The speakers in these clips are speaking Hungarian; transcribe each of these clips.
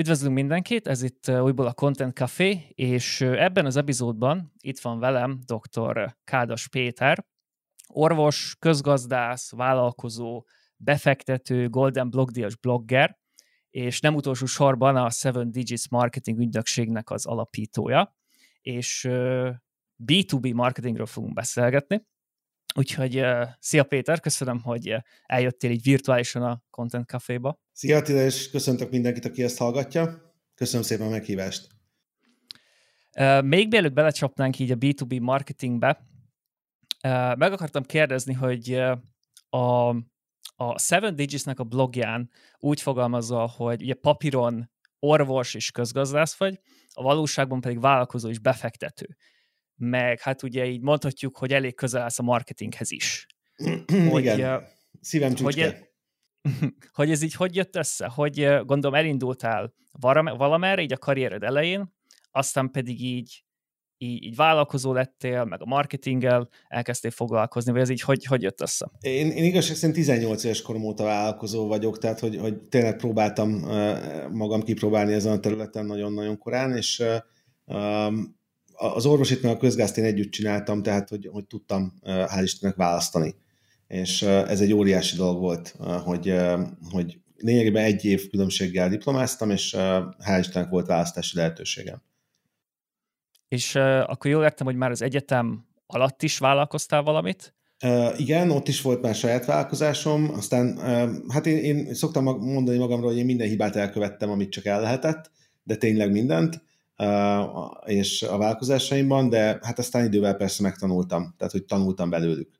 Üdvözlünk mindenkit, ez itt újból a Content Café, és ebben az epizódban itt van velem dr. Kádas Péter, orvos, közgazdász, vállalkozó, befektető, Golden Blogdíjas blogger, és nem utolsó sorban a Seven Digits Marketing ügynökségnek az alapítója, és B2B marketingről fogunk beszélgetni. Úgyhogy uh, szia Péter, köszönöm, hogy eljöttél így virtuálisan a Content Café-ba. Szia Attila, és köszöntök mindenkit, aki ezt hallgatja. Köszönöm szépen a meghívást. Uh, még mielőtt belecsapnánk így a B2B marketingbe, uh, meg akartam kérdezni, hogy a, a Seven Digits-nek a blogján úgy fogalmazza, hogy ugye papíron orvos és közgazdász vagy, a valóságban pedig vállalkozó és befektető meg hát ugye így mondhatjuk, hogy elég közel állsz a marketinghez is. hogy, Igen, szívem csücske. Hogy, hogy ez így hogy jött össze? Hogy gondolom elindultál valamerre így a karriered elején, aztán pedig így, így, így vállalkozó lettél, meg a marketinggel elkezdtél foglalkozni, vagy ez így hogy, hogy jött össze? Én, én igazság szerint 18 éves korom óta vállalkozó vagyok, tehát hogy, hogy tényleg próbáltam magam kipróbálni ezen a területen nagyon-nagyon korán, és um, az orvosit meg a közgázt én együtt csináltam, tehát hogy, hogy tudtam hál' Istennek választani. És ez egy óriási dolog volt, hogy, hogy lényegében egy év különbséggel diplomáztam, és hál' Istennek volt választási lehetőségem. És akkor jól értem, hogy már az egyetem alatt is vállalkoztál valamit? Uh, igen, ott is volt már saját vállalkozásom, aztán uh, hát én, én szoktam mondani magamról, hogy én minden hibát elkövettem, amit csak el lehetett, de tényleg mindent, és a vállalkozásaimban, de hát aztán idővel persze megtanultam, tehát hogy tanultam belőlük.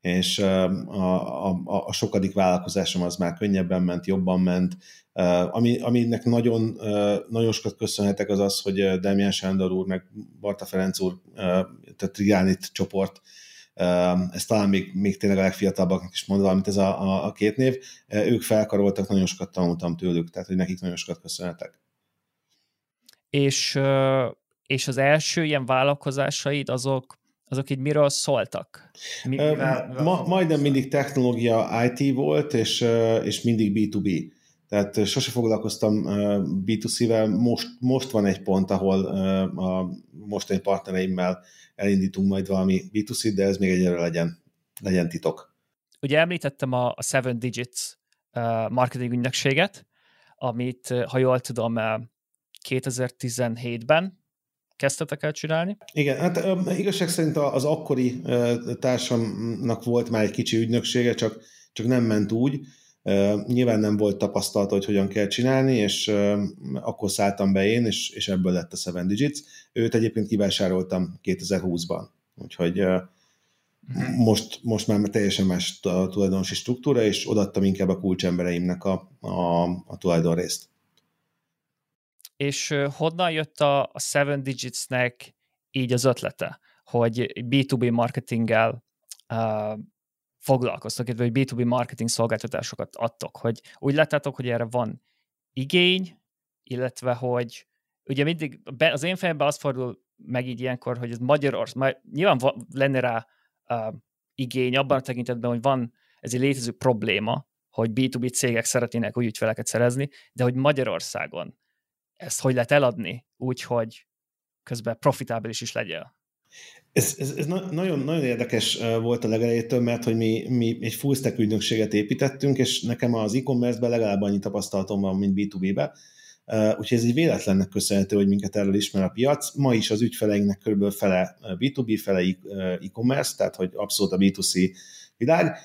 És a, a, a sokadik vállalkozásom az már könnyebben ment, jobban ment. Ami, aminek nagyon, nagyon sokat köszönhetek az az, hogy Demián Sándor úr, meg Barta Ferenc úr, tehát Trigánit csoport, ez talán még, még tényleg a legfiatalabbaknak is mond valamit ez a, a, a két név, ők felkaroltak, nagyon sokat tanultam tőlük, tehát hogy nekik nagyon sokat köszönhetek és, és az első ilyen vállalkozásaid azok, azok így miről szóltak? Mi, mivel, mivel Ma, majdnem mindig technológia IT volt, és, és mindig B2B. Tehát sose foglalkoztam B2C-vel, most, most van egy pont, ahol a mostani partnereimmel elindítunk majd valami B2C, de ez még egyre legyen, legyen titok. Ugye említettem a, a Seven Digits marketing ügynökséget, amit, ha jól tudom, 2017-ben kezdtetek el csinálni? Igen, hát igazság szerint az akkori társamnak volt már egy kicsi ügynöksége, csak, csak nem ment úgy. Nyilván nem volt tapasztalata, hogy hogyan kell csinálni, és akkor szálltam be én, és, és ebből lett a Seven Digits. Őt egyébként kivásároltam 2020-ban, úgyhogy mhm. most, most már teljesen más a tulajdonosi struktúra, és odaadtam inkább a kulcsembereimnek a, a, a tulajdonrészt. És honnan jött a, a Seven Digitsnek így az ötlete, hogy B2B marketinggel uh, foglalkoztok, vagy B2B marketing szolgáltatásokat adtok, hogy úgy láttátok, hogy erre van igény, illetve hogy ugye mindig az én fejemben az fordul meg így ilyenkor, hogy ez Magyarország, majd nyilván van, lenne rá uh, igény abban a tekintetben, hogy van ez egy létező probléma, hogy B2B cégek szeretnének új ügyfeleket szerezni, de hogy Magyarországon ezt hogy lehet eladni, úgy, hogy közben profitábilis is legyen. Ez, ez, ez nagyon, nagyon érdekes volt a legelejétől, mert hogy mi, mi egy full stack ügynökséget építettünk, és nekem az e-commerce-ben legalább annyi tapasztalatom van, mint B2B-be, úgyhogy ez egy véletlennek köszönhető, hogy minket erről ismer a piac. Ma is az ügyfeleinknek körülbelül fele B2B, fele e-commerce, tehát hogy abszolút a B2C világ,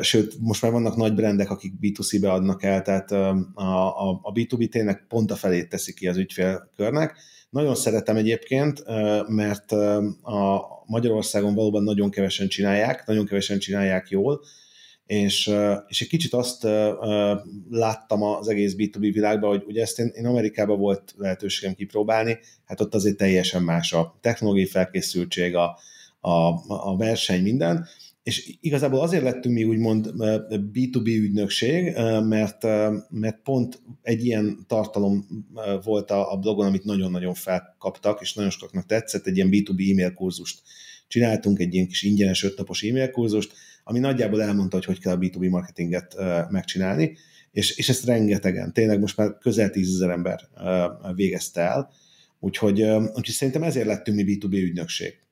sőt, most már vannak nagy brendek, akik B2C-be adnak el, tehát a, a, a B2B tényleg pont a felét teszi ki az ügyfélkörnek. Nagyon szeretem egyébként, mert a Magyarországon valóban nagyon kevesen csinálják, nagyon kevesen csinálják jól, és, és egy kicsit azt láttam az egész B2B világban, hogy ugye ezt én, én Amerikában volt lehetőségem kipróbálni, hát ott azért teljesen más a technológiai felkészültség, a, a, a verseny, minden, és igazából azért lettünk mi úgymond B2B ügynökség, mert, mert pont egy ilyen tartalom volt a blogon, amit nagyon-nagyon felkaptak, és nagyon sokaknak tetszett, egy ilyen B2B e-mail kurzust. Csináltunk egy ilyen kis ingyenes ötnapos e-mail kurzust, ami nagyjából elmondta, hogy hogy kell a B2B marketinget megcsinálni, és, és ezt rengetegen, tényleg most már közel tízezer ember végezte el, úgyhogy, úgyhogy szerintem ezért lettünk mi B2B ügynökség.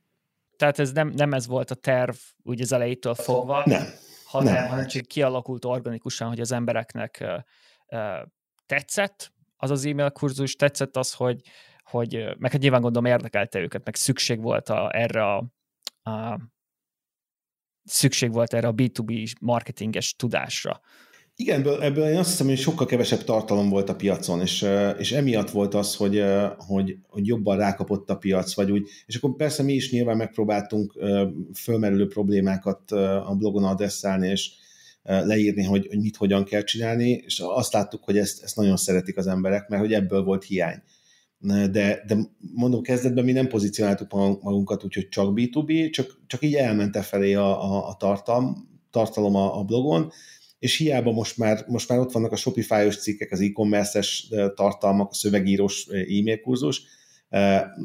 Tehát ez nem, nem ez volt a terv úgy az elejétől fogva, nem, hanem, nem. hanem csak kialakult organikusan, hogy az embereknek uh, uh, tetszett az az e-mail kurzus, tetszett az, hogy, hogy meg hát nyilván gondolom érdekelte őket, meg szükség volt a, erre a, a szükség volt erre a B2B marketinges tudásra. Igen, ebből, ebből én azt hiszem, hogy sokkal kevesebb tartalom volt a piacon, és, és emiatt volt az, hogy, hogy, hogy jobban rákapott a piac, vagy úgy, és akkor persze mi is nyilván megpróbáltunk fölmerülő problémákat a blogon adresszálni, és leírni, hogy, hogy mit, hogyan kell csinálni, és azt láttuk, hogy ezt, ezt nagyon szeretik az emberek, mert hogy ebből volt hiány. De, de mondom, kezdetben mi nem pozícionáltuk magunkat úgy, hogy csak B2B, csak, csak így elment felé a, a, a tartalom, tartalom a, a blogon, és hiába most már, most már ott vannak a Shopify-os cikkek, az e-commerce-es tartalmak, a szövegírós e-mail kurzus,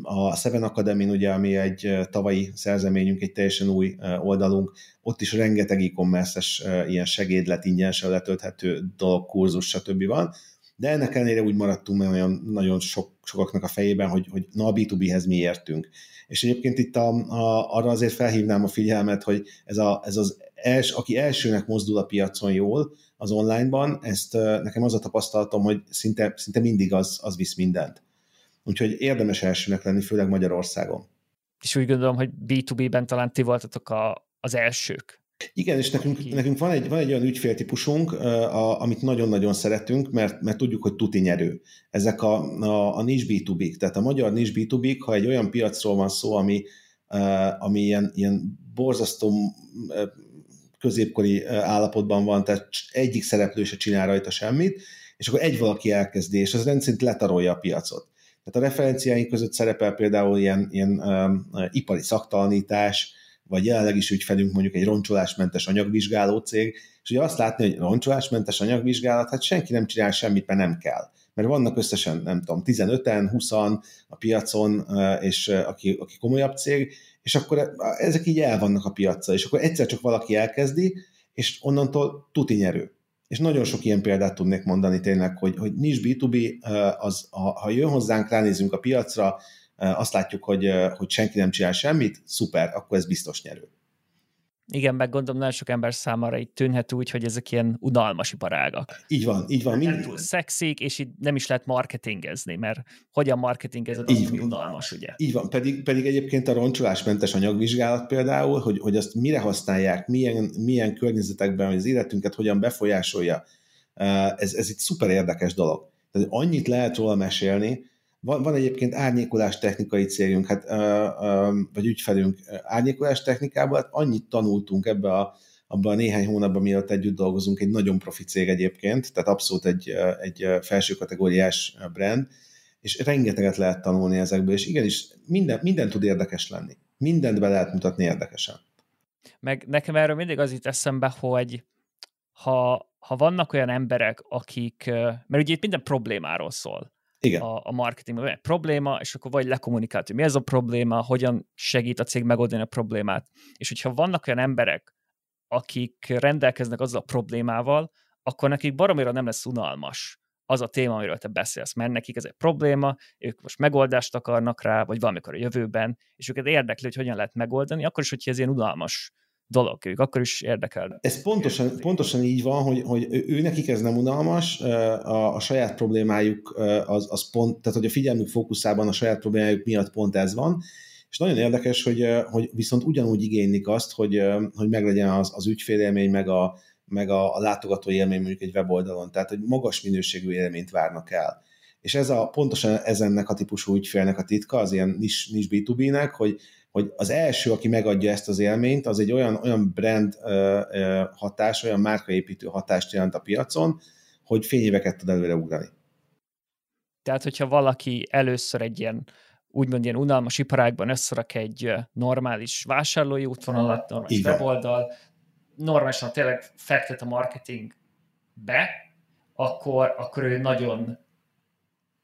a Seven academy ugye, ami egy tavalyi szerzeményünk, egy teljesen új oldalunk, ott is rengeteg e-commerce-es ilyen segédlet, ingyenesen letölthető dolog, kurzus, stb. van, de ennek ellenére úgy maradtunk mert olyan nagyon sok, sokaknak a fejében, hogy, hogy na a B2B-hez mi értünk. És egyébként itt a, a, arra azért felhívnám a figyelmet, hogy ez, a, ez az els, aki elsőnek mozdul a piacon jól az onlineban, ezt nekem az a tapasztalatom, hogy szinte, szinte mindig az, az visz mindent. Úgyhogy érdemes elsőnek lenni, főleg Magyarországon. És úgy gondolom, hogy B2B-ben talán ti voltatok a, az elsők. Igen, és nekünk, nekünk van, egy, van egy olyan ügyféltípusunk, a, amit nagyon-nagyon szeretünk, mert, mert tudjuk, hogy tuti nyerő. Ezek a, a, a niche B2B-k, tehát a magyar niche B2B-k, ha egy olyan piacról van szó, ami, ami ilyen, ilyen borzasztó középkori állapotban van, tehát egyik szereplő se csinál rajta semmit, és akkor egy valaki elkezdi, és az rendszerint letarolja a piacot. Tehát a referenciáink között szerepel például ilyen, ilyen um, ipari szaktalanítás, vagy jelenleg is ügyfelünk mondjuk egy roncsolásmentes anyagvizsgáló cég, és ugye azt látni, hogy roncsolásmentes anyagvizsgálat, hát senki nem csinál semmit, mert nem kell. Mert vannak összesen, nem tudom, 15-en, 20 a piacon, és aki, aki komolyabb cég, és akkor ezek így el vannak a piacra, és akkor egyszer csak valaki elkezdi, és onnantól tuti nyerő. És nagyon sok ilyen példát tudnék mondani tényleg, hogy, hogy nincs B2B, az, ha, jön hozzánk, ránézünk a piacra, azt látjuk, hogy, hogy senki nem csinál semmit, szuper, akkor ez biztos nyerő. Igen, meg gondolom, nagyon sok ember számára itt tűnhet úgy, hogy ezek ilyen unalmas iparágak. Így van, így van. Mind... Nem túl szexik, és így nem is lehet marketingezni, mert hogyan marketingezed, az így, unalmas, ugye? Így van, pedig, pedig egyébként a roncsolásmentes anyagvizsgálat például, hogy, hogy azt mire használják, milyen, milyen környezetekben, hogy az életünket hogyan befolyásolja, ez, ez itt szuper érdekes dolog. Tehát annyit lehet róla mesélni, van, van egyébként árnyékolás technikai cégünk, hát, vagy ügyfelünk árnyékolás technikában, hát annyit tanultunk ebbe a, abban a néhány hónapban, mielőtt együtt dolgozunk, egy nagyon profi cég egyébként, tehát abszolút egy, egy felső kategóriás brand, és rengeteget lehet tanulni ezekből, és igenis minden, minden tud érdekes lenni. Mindent be lehet mutatni érdekesen. Meg nekem erről mindig az itt eszembe, hogy ha, ha vannak olyan emberek, akik, mert ugye itt minden problémáról szól, igen. a, a marketingben. Van egy probléma, és akkor vagy lekommunikált, hogy mi ez a probléma, hogyan segít a cég megoldani a problémát. És hogyha vannak olyan emberek, akik rendelkeznek azzal a problémával, akkor nekik baromira nem lesz unalmas az a téma, amiről te beszélsz, mert nekik ez egy probléma, ők most megoldást akarnak rá, vagy valamikor a jövőben, és őket érdekli, hogy hogyan lehet megoldani, akkor is, hogyha ez ilyen unalmas dolog, ők akkor is érdekel. Ez pontosan, pontosan így van, hogy, hogy ő nekik ez nem unalmas, a, a saját problémájuk az, az pont, tehát hogy a figyelmük fókuszában a saját problémájuk miatt pont ez van, és nagyon érdekes, hogy, hogy viszont ugyanúgy igénylik azt, hogy, hogy meglegyen az, az ügyfélélmény, meg a, meg a, a látogató élmény mondjuk egy weboldalon, tehát hogy magas minőségű élményt várnak el. És ez a, pontosan ezennek a típusú ügyfélnek a titka, az ilyen nis, nis B2B-nek, hogy hogy az első, aki megadja ezt az élményt, az egy olyan, olyan brand hatás, olyan márkaépítő hatást jelent a piacon, hogy fényéveket tud előre ugrani. Tehát, hogyha valaki először egy ilyen úgymond ilyen unalmas iparágban összerak egy normális vásárlói útvonalat, normális weboldal, normálisan tényleg fektet a marketing be, akkor, akkor ő nagyon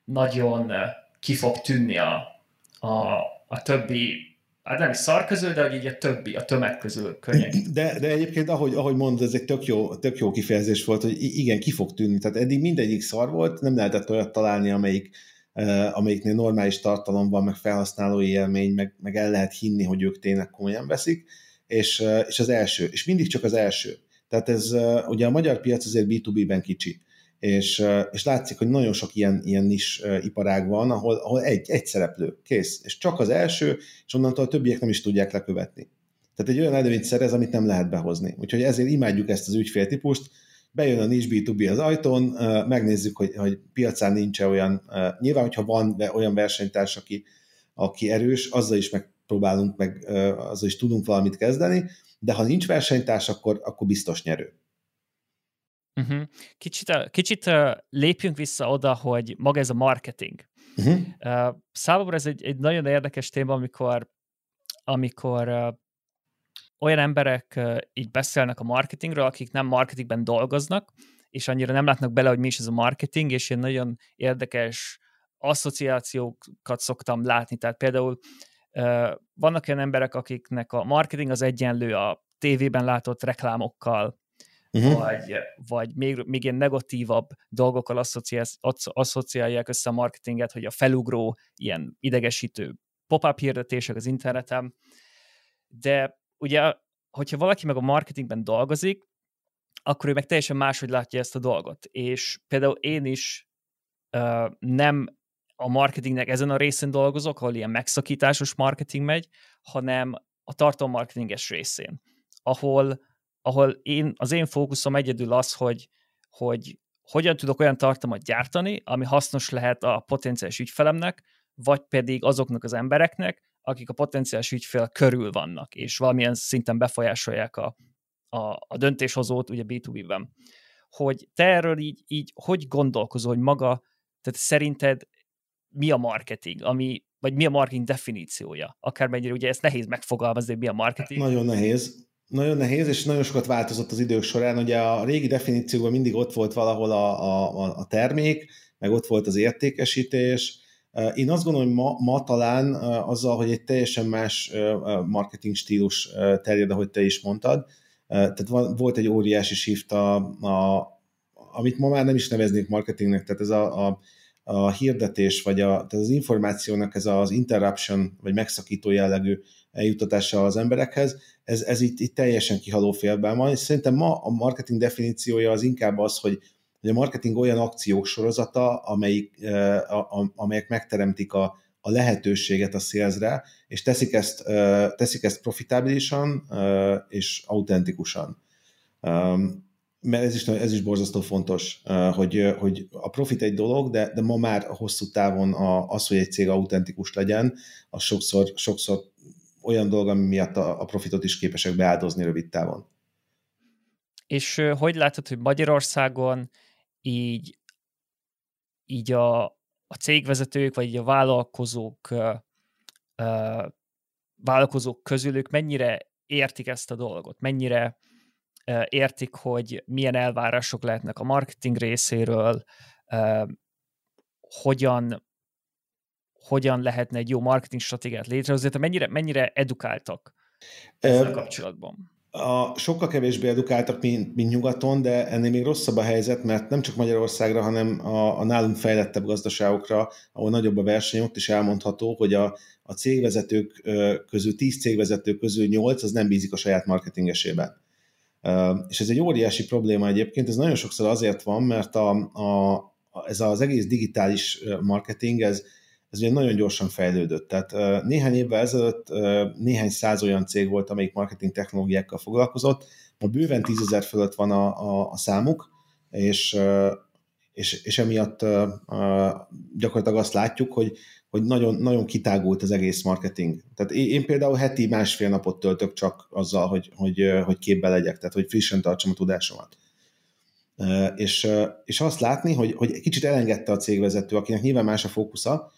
nagyon ki fog tűnni a, a, a többi hát nem is szar közül, de hogy így a többi, a tömeg közül könnyek. De, de egyébként, ahogy, ahogy mondod, ez egy tök jó, tök jó kifejezés volt, hogy igen, ki fog tűnni. Tehát eddig mindegyik szar volt, nem lehetett olyat találni, amelyik, uh, amelyiknél normális tartalom van, meg felhasználói élmény, meg, meg el lehet hinni, hogy ők tényleg komolyan veszik, és, uh, és az első, és mindig csak az első. Tehát ez, uh, ugye a magyar piac azért B2B-ben kicsi és, és látszik, hogy nagyon sok ilyen, ilyen is iparág van, ahol, ahol egy, egy szereplő, kész, és csak az első, és onnantól a többiek nem is tudják lekövetni. Tehát egy olyan előnyt szerez, amit nem lehet behozni. Úgyhogy ezért imádjuk ezt az ügyféltípust, bejön a niche B2B az ajtón, megnézzük, hogy, hogy piacán nincs olyan, nyilván, hogyha van olyan versenytárs, aki, aki erős, azzal is megpróbálunk, meg azzal is tudunk valamit kezdeni, de ha nincs versenytárs, akkor, akkor biztos nyerő. Uh-huh. Kicsit, kicsit uh, lépjünk vissza oda, hogy maga ez a marketing. Uh-huh. Uh, számomra ez egy, egy nagyon érdekes téma, amikor, amikor uh, olyan emberek uh, így beszélnek a marketingről, akik nem marketingben dolgoznak, és annyira nem látnak bele, hogy mi is ez a marketing, és én nagyon érdekes asszociációkat szoktam látni. Tehát például uh, vannak olyan emberek, akiknek a marketing az egyenlő a tévében látott reklámokkal, uh-huh. vagy, vagy még, még ilyen negatívabb dolgokkal asszociálják össze a marketinget, hogy a felugró, ilyen idegesítő pop-up hirdetések az interneten, de ugye, hogyha valaki meg a marketingben dolgozik, akkor ő meg teljesen máshogy látja ezt a dolgot. És például én is uh, nem a marketingnek ezen a részén dolgozok, ahol ilyen megszakításos marketing megy, hanem a tartalommarketinges részén, ahol ahol én, az én fókuszom egyedül az, hogy, hogy hogyan tudok olyan tartalmat gyártani, ami hasznos lehet a potenciális ügyfelemnek, vagy pedig azoknak az embereknek, akik a potenciális ügyfél körül vannak, és valamilyen szinten befolyásolják a, a, a döntéshozót, ugye B2B-ben. Hogy te erről így, így hogy gondolkozol, hogy maga, tehát szerinted mi a marketing, ami, vagy mi a marketing definíciója? Akármennyire ugye ezt nehéz megfogalmazni, hogy mi a marketing. Nagyon nehéz nagyon nehéz, és nagyon sokat változott az idők során. Ugye a régi definícióban mindig ott volt valahol a, a, a termék, meg ott volt az értékesítés. Én azt gondolom, hogy ma, ma talán azzal, hogy egy teljesen más marketing stílus terjed, ahogy te is mondtad, tehát volt egy óriási shift, a, a, amit ma már nem is neveznék marketingnek, tehát ez a, a, a hirdetés, vagy a, tehát az információnak ez az interruption, vagy megszakító jellegű eljutatása az emberekhez, ez, ez itt, itt teljesen kihaló félben van, és szerintem ma a marketing definíciója az inkább az, hogy, hogy a marketing olyan akciók sorozata, amelyik, a, a, amelyek megteremtik a, a lehetőséget a szélzre, és teszik ezt, teszik ezt profitábilisan és autentikusan. Mert ez is, ez is borzasztó fontos, hogy, hogy a profit egy dolog, de, de ma már hosszú távon az, hogy egy cég autentikus legyen, az sokszor, sokszor olyan dolog, ami miatt a, a profitot is képesek beáldozni rövid távon. És hogy látod, hogy Magyarországon így, így a, a cégvezetők, vagy így a vállalkozók, uh, vállalkozók közülük mennyire értik ezt a dolgot, mennyire értik, hogy milyen elvárások lehetnek a marketing részéről, hogyan hogyan lehetne egy jó marketing stratégiát létrehozni, tehát mennyire, mennyire edukáltak ezzel kapcsolatban? A, sokkal kevésbé edukáltak, mint, mint nyugaton, de ennél még rosszabb a helyzet, mert nem csak Magyarországra, hanem a, a nálunk fejlettebb gazdaságokra, ahol nagyobb a verseny, ott is elmondható, hogy a, a cégvezetők közül, 10 cégvezető közül 8 az nem bízik a saját marketingesében. És ez egy óriási probléma egyébként, ez nagyon sokszor azért van, mert a, a, ez az egész digitális marketing, ez, ez ugye nagyon gyorsan fejlődött. Tehát néhány évvel ezelőtt néhány száz olyan cég volt, amelyik marketing technológiákkal foglalkozott, ma bőven tízezer fölött van a, a, a számuk, és, és, és emiatt gyakorlatilag azt látjuk, hogy, hogy nagyon, nagyon kitágult az egész marketing. Tehát én, például heti másfél napot töltök csak azzal, hogy, hogy, hogy képbe legyek, tehát hogy frissen tartsam a tudásomat. És, és azt látni, hogy, hogy kicsit elengedte a cégvezető, akinek nyilván más a fókusza,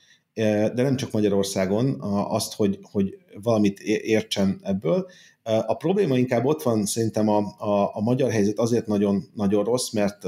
de nem csak Magyarországon, azt, hogy, hogy valamit értsen ebből. A probléma inkább ott van, szerintem a, a, a magyar helyzet azért nagyon, nagyon rossz, mert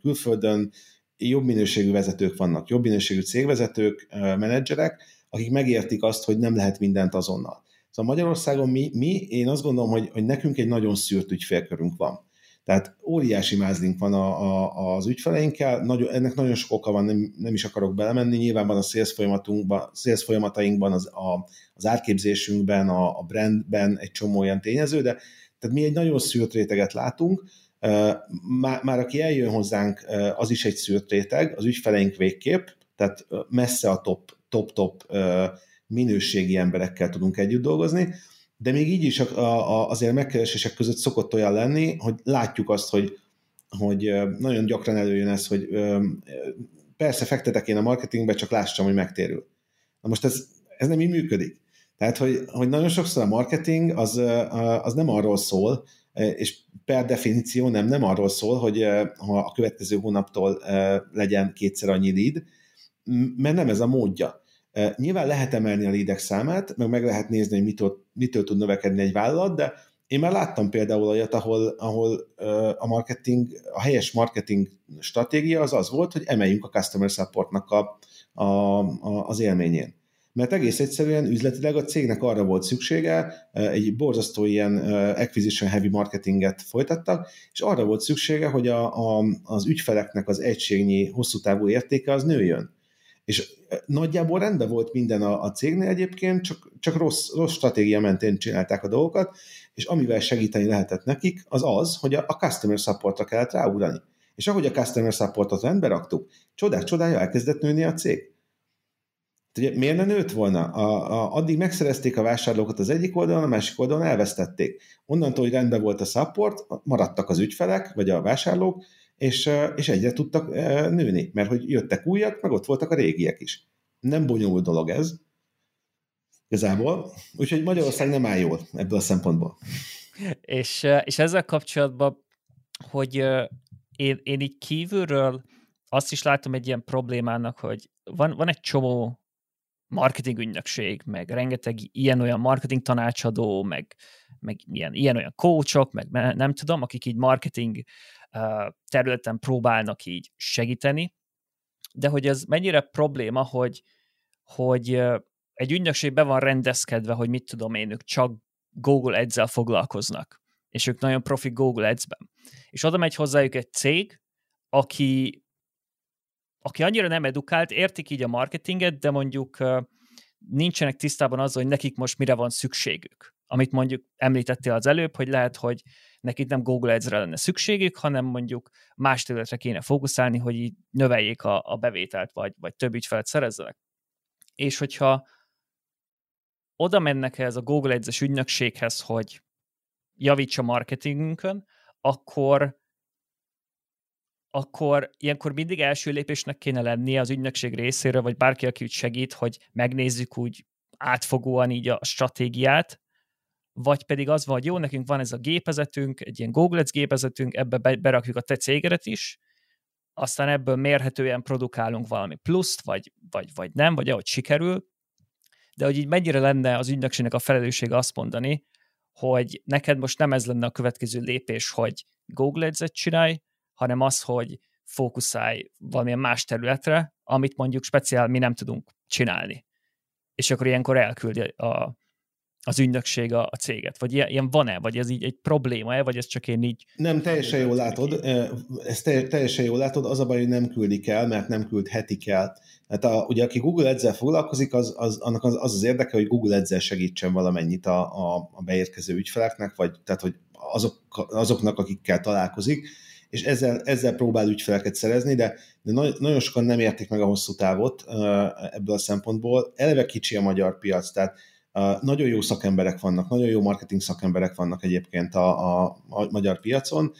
külföldön jobb minőségű vezetők vannak, jobb minőségű cégvezetők, menedzserek, akik megértik azt, hogy nem lehet mindent azonnal. Szóval Magyarországon mi, mi én azt gondolom, hogy, hogy nekünk egy nagyon szűrt ügyfélkörünk van. Tehát óriási mázlink van a, a, az ügyfeleinkkel, nagyon, ennek nagyon sok oka van, nem, nem is akarok belemenni, nyilván van a sales, folyamatunkban, sales folyamatainkban, az, a, az árképzésünkben, a, a brandben egy csomó olyan tényező, de tehát mi egy nagyon szűrt réteget látunk, már, már aki eljön hozzánk, az is egy szűrt réteg, az ügyfeleink végképp, tehát messze a top, top-top minőségi emberekkel tudunk együtt dolgozni, de még így is a, a, azért megkeresések között szokott olyan lenni, hogy látjuk azt, hogy, hogy nagyon gyakran előjön ez, hogy persze fektetek én a marketingbe, csak lássam, hogy megtérül. Na most ez, ez nem így működik. Tehát, hogy, hogy nagyon sokszor a marketing az, az nem arról szól, és per definíció nem, nem arról szól, hogy ha a következő hónaptól legyen kétszer annyi lead, mert nem ez a módja. Nyilván lehet emelni a leadek számát, meg meg lehet nézni, hogy mitől, mitől tud növekedni egy vállalat, de én már láttam például olyat, ahol, ahol a marketing, a helyes marketing stratégia az az volt, hogy emeljünk a customer supportnak a, a, a, az élményén. Mert egész egyszerűen üzletileg a cégnek arra volt szüksége, egy borzasztó ilyen acquisition heavy marketinget folytattak, és arra volt szüksége, hogy a, a, az ügyfeleknek az egységnyi hosszú távú értéke az nőjön. És nagyjából rendben volt minden a, a cégnél egyébként, csak, csak rossz, rossz stratégia mentén csinálták a dolgokat, és amivel segíteni lehetett nekik, az az, hogy a, a customer supportra kellett ráugrani. És ahogy a customer supportot rendbe raktuk, csodák csodája elkezdett nőni a cég. Ugye, miért ne nőtt volna? A, a, addig megszerezték a vásárlókat az egyik oldalon, a másik oldalon elvesztették. Onnantól, hogy rendben volt a support, maradtak az ügyfelek, vagy a vásárlók, és, és egyre tudtak nőni, mert hogy jöttek újak, meg ott voltak a régiek is. Nem bonyolult dolog ez, igazából. Úgyhogy Magyarország nem áll jól ebből a szempontból. És, és ezzel kapcsolatban, hogy én, én így kívülről azt is látom egy ilyen problémának, hogy van, van egy csomó marketing ügynökség, meg rengeteg ilyen-olyan marketing tanácsadó, meg, meg ilyen, ilyen-olyan coachok, meg nem tudom, akik így marketing területen próbálnak így segíteni, de hogy ez mennyire probléma, hogy, hogy egy ügynökség be van rendezkedve, hogy mit tudom én, ők csak Google Ads-zel foglalkoznak, és ők nagyon profi Google Ads-ben. És oda megy hozzájuk egy cég, aki, aki annyira nem edukált, értik így a marketinget, de mondjuk nincsenek tisztában azzal, hogy nekik most mire van szükségük. Amit mondjuk említettél az előbb, hogy lehet, hogy nekik nem Google Ads-re lenne szükségük, hanem mondjuk más területre kéne fókuszálni, hogy így növeljék a, a bevételt, vagy, vagy több ügyfelet szerezzenek. És hogyha oda mennek ez a Google Ads-es ügynökséghez, hogy javítsa marketingünkön, akkor akkor ilyenkor mindig első lépésnek kéne lennie az ügynökség részéről, vagy bárki, aki úgy segít, hogy megnézzük úgy átfogóan így a stratégiát, vagy pedig az van, hogy jó, nekünk van ez a gépezetünk, egy ilyen Google Ads gépezetünk, ebbe berakjuk a te cégedet is, aztán ebből mérhetően produkálunk valami pluszt, vagy, vagy, vagy nem, vagy ahogy sikerül, de hogy így mennyire lenne az ügynökségnek a felelőssége azt mondani, hogy neked most nem ez lenne a következő lépés, hogy Google Ads-et csinálj, hanem az, hogy fókuszálj valamilyen más területre, amit mondjuk speciál mi nem tudunk csinálni. És akkor ilyenkor elküldi a, az ügynökség a, a céget? Vagy ilyen, van-e? Vagy ez így egy probléma-e? Vagy ez csak én így... Nem, teljesen jól látod. Ezt teljesen jól látod. Az a baj, hogy nem küldik el, mert nem küldhetik el. Hát a, ugye aki Google ads foglalkozik, az, az, annak az, az az érdeke, hogy Google ads segítsen valamennyit a, a, a beérkező ügyfeleknek, vagy tehát, hogy azok, azoknak, akikkel találkozik, és ezzel, ezzel próbál ügyfeleket szerezni, de, de nagyon sokan nem értik meg a hosszú távot ebből a szempontból. Eleve kicsi a magyar piac, tehát nagyon jó szakemberek vannak, nagyon jó marketing szakemberek vannak egyébként a, a, a magyar piacon,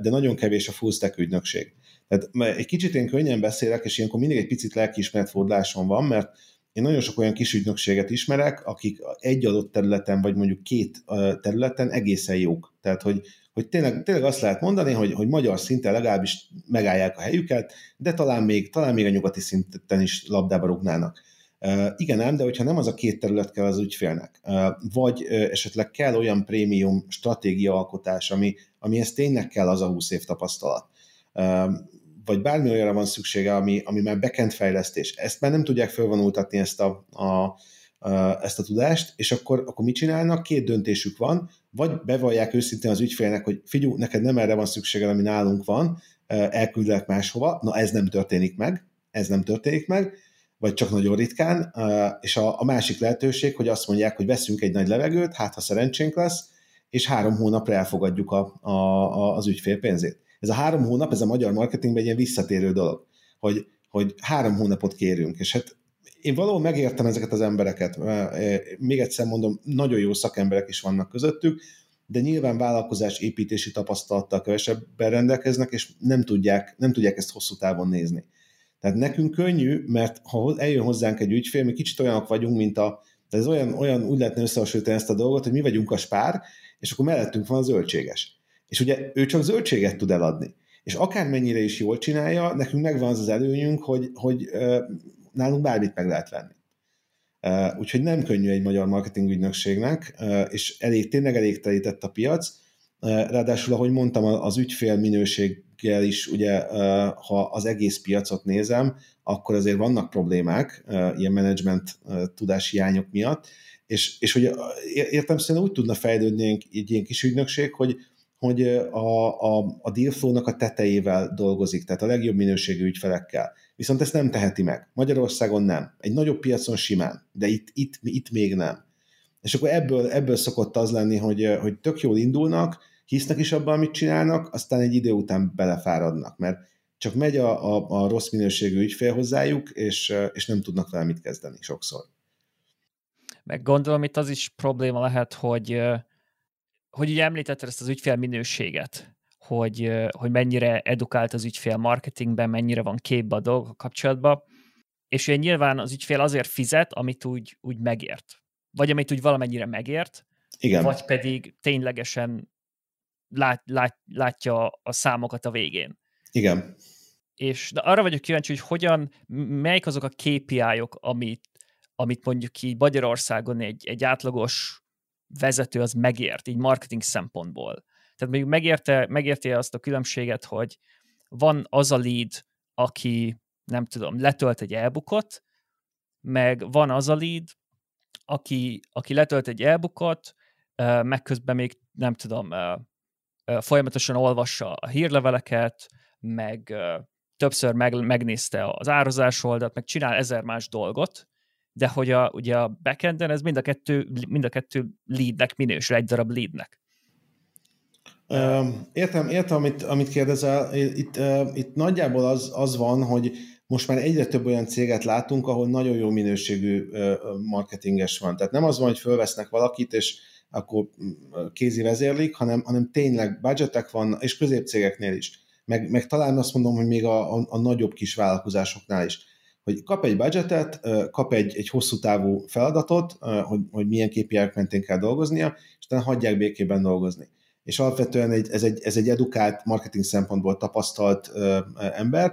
de nagyon kevés a full stack ügynökség. Tehát egy kicsit én könnyen beszélek, és ilyenkor mindig egy picit lelkiismeret fordulásom van, mert én nagyon sok olyan kis ügynökséget ismerek, akik egy adott területen, vagy mondjuk két területen egészen jók. Tehát, hogy, hogy tényleg, tényleg azt lehet mondani, hogy, hogy magyar szinten legalábbis megállják a helyüket, de talán még, talán még a nyugati szinten is labdába rugnának. Igen ám, de hogyha nem az a két terület kell az ügyfélnek, vagy esetleg kell olyan prémium stratégia alkotás, ami, amihez tényleg kell az a 20 év tapasztalat, vagy bármi olyanra van szüksége, ami, ami már backend fejlesztés, ezt már nem tudják fölvonultatni ezt a, a, ezt a tudást, és akkor, akkor mit csinálnak? Két döntésük van, vagy bevallják őszintén az ügyfélnek, hogy figyú, neked nem erre van szükséged, ami nálunk van, elküldlek máshova, na ez nem történik meg, ez nem történik meg, vagy csak nagyon ritkán, és a, a másik lehetőség, hogy azt mondják, hogy veszünk egy nagy levegőt, hát ha szerencsénk lesz, és három hónapra elfogadjuk a, a, a, az ügyfél pénzét. Ez a három hónap, ez a magyar marketingben egy ilyen visszatérő dolog, hogy, hogy három hónapot kérünk, és hát én valahol megértem ezeket az embereket, még egyszer mondom, nagyon jó szakemberek is vannak közöttük, de nyilván vállalkozás építési tapasztalattal kevesebben rendelkeznek, és nem tudják, nem tudják ezt hosszú távon nézni. Tehát nekünk könnyű, mert ha eljön hozzánk egy ügyfél, mi kicsit olyanok vagyunk, mint a, ez olyan, olyan úgy lehetne összehasonlítani ezt a dolgot, hogy mi vagyunk a spár, és akkor mellettünk van a zöldséges. És ugye ő csak zöldséget tud eladni. És akármennyire is jól csinálja, nekünk megvan az az előnyünk, hogy, hogy nálunk bármit meg lehet venni. Úgyhogy nem könnyű egy magyar marketing ügynökségnek, és elég, tényleg elég telített a piac. Ráadásul, ahogy mondtam, az ügyfél minőséggel is, ugye, ha az egész piacot nézem, akkor azért vannak problémák ilyen menedzsment tudáshiányok miatt, és, és hogy értem szerint úgy tudna fejlődni egy, ilyen kis ügynökség, hogy, hogy a, a, a deal flow-nak a tetejével dolgozik, tehát a legjobb minőségű ügyfelekkel. Viszont ezt nem teheti meg. Magyarországon nem. Egy nagyobb piacon simán, de itt, itt, itt még nem. És akkor ebből, ebből szokott az lenni, hogy, hogy tök jól indulnak, hisznek is abban, amit csinálnak, aztán egy idő után belefáradnak, mert csak megy a, a, a rossz minőségű ügyfél hozzájuk, és, és nem tudnak vele mit kezdeni sokszor. Meg gondolom, itt az is probléma lehet, hogy, hogy ugye említetted ezt az ügyfél minőséget, hogy, hogy mennyire edukált az ügyfél marketingben, mennyire van képbe a dolgok kapcsolatban, és ugye nyilván az ügyfél azért fizet, amit úgy, úgy megért. Vagy amit úgy valamennyire megért, Igen. vagy pedig ténylegesen lát, lát, látja a számokat a végén. Igen. És de arra vagyok kíváncsi, hogy hogyan, melyik azok a KPI-ok, amit, amit mondjuk így Magyarországon egy, egy átlagos vezető az megért, így marketing szempontból. Tehát mondjuk megérte, megérte azt a különbséget, hogy van az a lead, aki nem tudom, letölt egy e-bookot, meg van az a lead, aki, aki letölt egy e-bookot, meg közben még nem tudom, folyamatosan olvassa a hírleveleket, meg többször meg, megnézte az árazás oldalt, meg csinál ezer más dolgot, de hogy a, ugye a backenden ez mind a kettő, mind a kettő leadnek minősül, egy darab leadnek. Értem, értem amit, amit kérdezel. Itt, itt nagyjából az, az van, hogy most már egyre több olyan céget látunk, ahol nagyon jó minőségű marketinges van. Tehát nem az van, hogy fölvesznek valakit, és akkor kézi vezérlik, hanem, hanem tényleg budgetek van, és középcégeknél is. Meg, meg talán azt mondom, hogy még a, a, a nagyobb kis vállalkozásoknál is hogy kap egy budgetet, kap egy, egy hosszú távú feladatot, hogy, hogy milyen KPI-k mentén kell dolgoznia, és utána hagyják békében dolgozni. És alapvetően egy, ez, egy, ez egy edukált, marketing szempontból tapasztalt ember,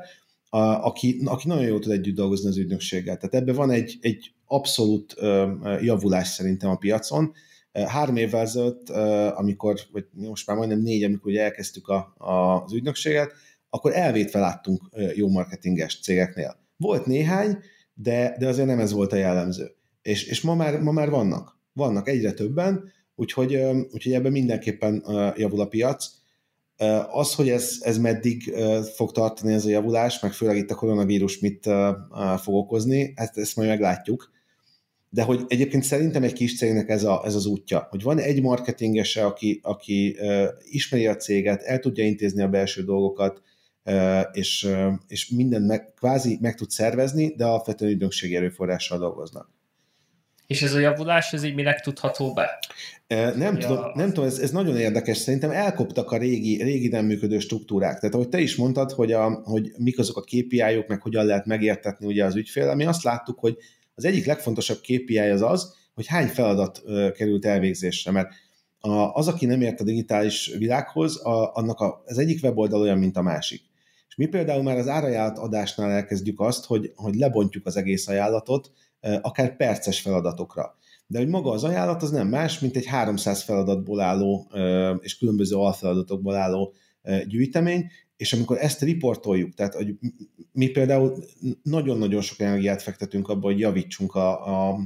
a, aki, aki nagyon jól tud együtt dolgozni az ügynökséggel. Tehát ebben van egy, egy abszolút ö, javulás szerintem a piacon. Három évvel ezelőtt, amikor, vagy most már majdnem négy, amikor ugye elkezdtük a, a, az ügynökséget, akkor elvétve láttunk jó marketinges cégeknél volt néhány, de, de azért nem ez volt a jellemző. És, és ma, már, ma már vannak. Vannak egyre többen, úgyhogy, úgyhogy ebben mindenképpen javul a piac. Az, hogy ez, ez meddig fog tartani ez a javulás, meg főleg itt a koronavírus mit fog okozni, ezt, ezt majd meglátjuk. De hogy egyébként szerintem egy kis cégnek ez, a, ez az útja, hogy van egy marketingese, aki, aki ismeri a céget, el tudja intézni a belső dolgokat, és, és mindent meg, kvázi meg tud szervezni, de alapvetően ügynökségi erőforrással dolgoznak. És ez a javulás, ez így minek tudható be? Nem, ja. tudom, nem tudom, ez, ez nagyon érdekes. Szerintem elkoptak a régi, régi nem működő struktúrák. Tehát ahogy te is mondtad, hogy, a, hogy mik azok a KPI-ok, meg hogyan lehet megértetni ugye az ügyfél, mi azt láttuk, hogy az egyik legfontosabb KPI az az, hogy hány feladat került elvégzésre, mert az, aki nem ért a digitális világhoz, a, annak az egyik weboldal olyan, mint a másik. És mi például már az árajánlat adásnál elkezdjük azt, hogy, hogy lebontjuk az egész ajánlatot, akár perces feladatokra. De hogy maga az ajánlat az nem más, mint egy 300 feladatból álló és különböző alfeladatokból álló gyűjtemény, és amikor ezt riportoljuk, tehát hogy mi például nagyon-nagyon sok energiát fektetünk abba, hogy javítsunk a, a,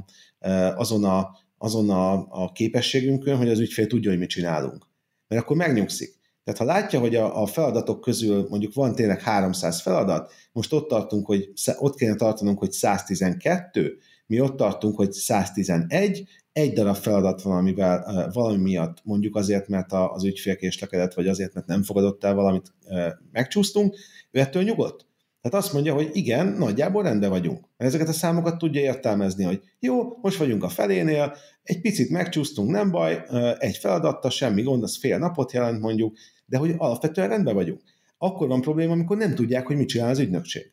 azon, a, azon a, a képességünkön, hogy az ügyfél tudja, hogy mit csinálunk. Mert akkor megnyugszik. Tehát ha látja, hogy a, a feladatok közül mondjuk van tényleg 300 feladat, most ott tartunk, hogy ott kéne tartanunk, hogy 112, mi ott tartunk, hogy 111, egy darab feladat van, amivel valami miatt, mondjuk azért, mert az ügyfél késlekedett, vagy azért, mert nem fogadott el valamit, megcsúsztunk, ő ettől nyugodt. Tehát azt mondja, hogy igen, nagyjából rendben vagyunk. Ezeket a számokat tudja értelmezni, hogy jó, most vagyunk a felénél, egy picit megcsúsztunk, nem baj, egy feladatta, semmi gond, az fél napot jelent mondjuk, de hogy alapvetően rendben vagyunk. Akkor van probléma, amikor nem tudják, hogy mit csinál az ügynökség.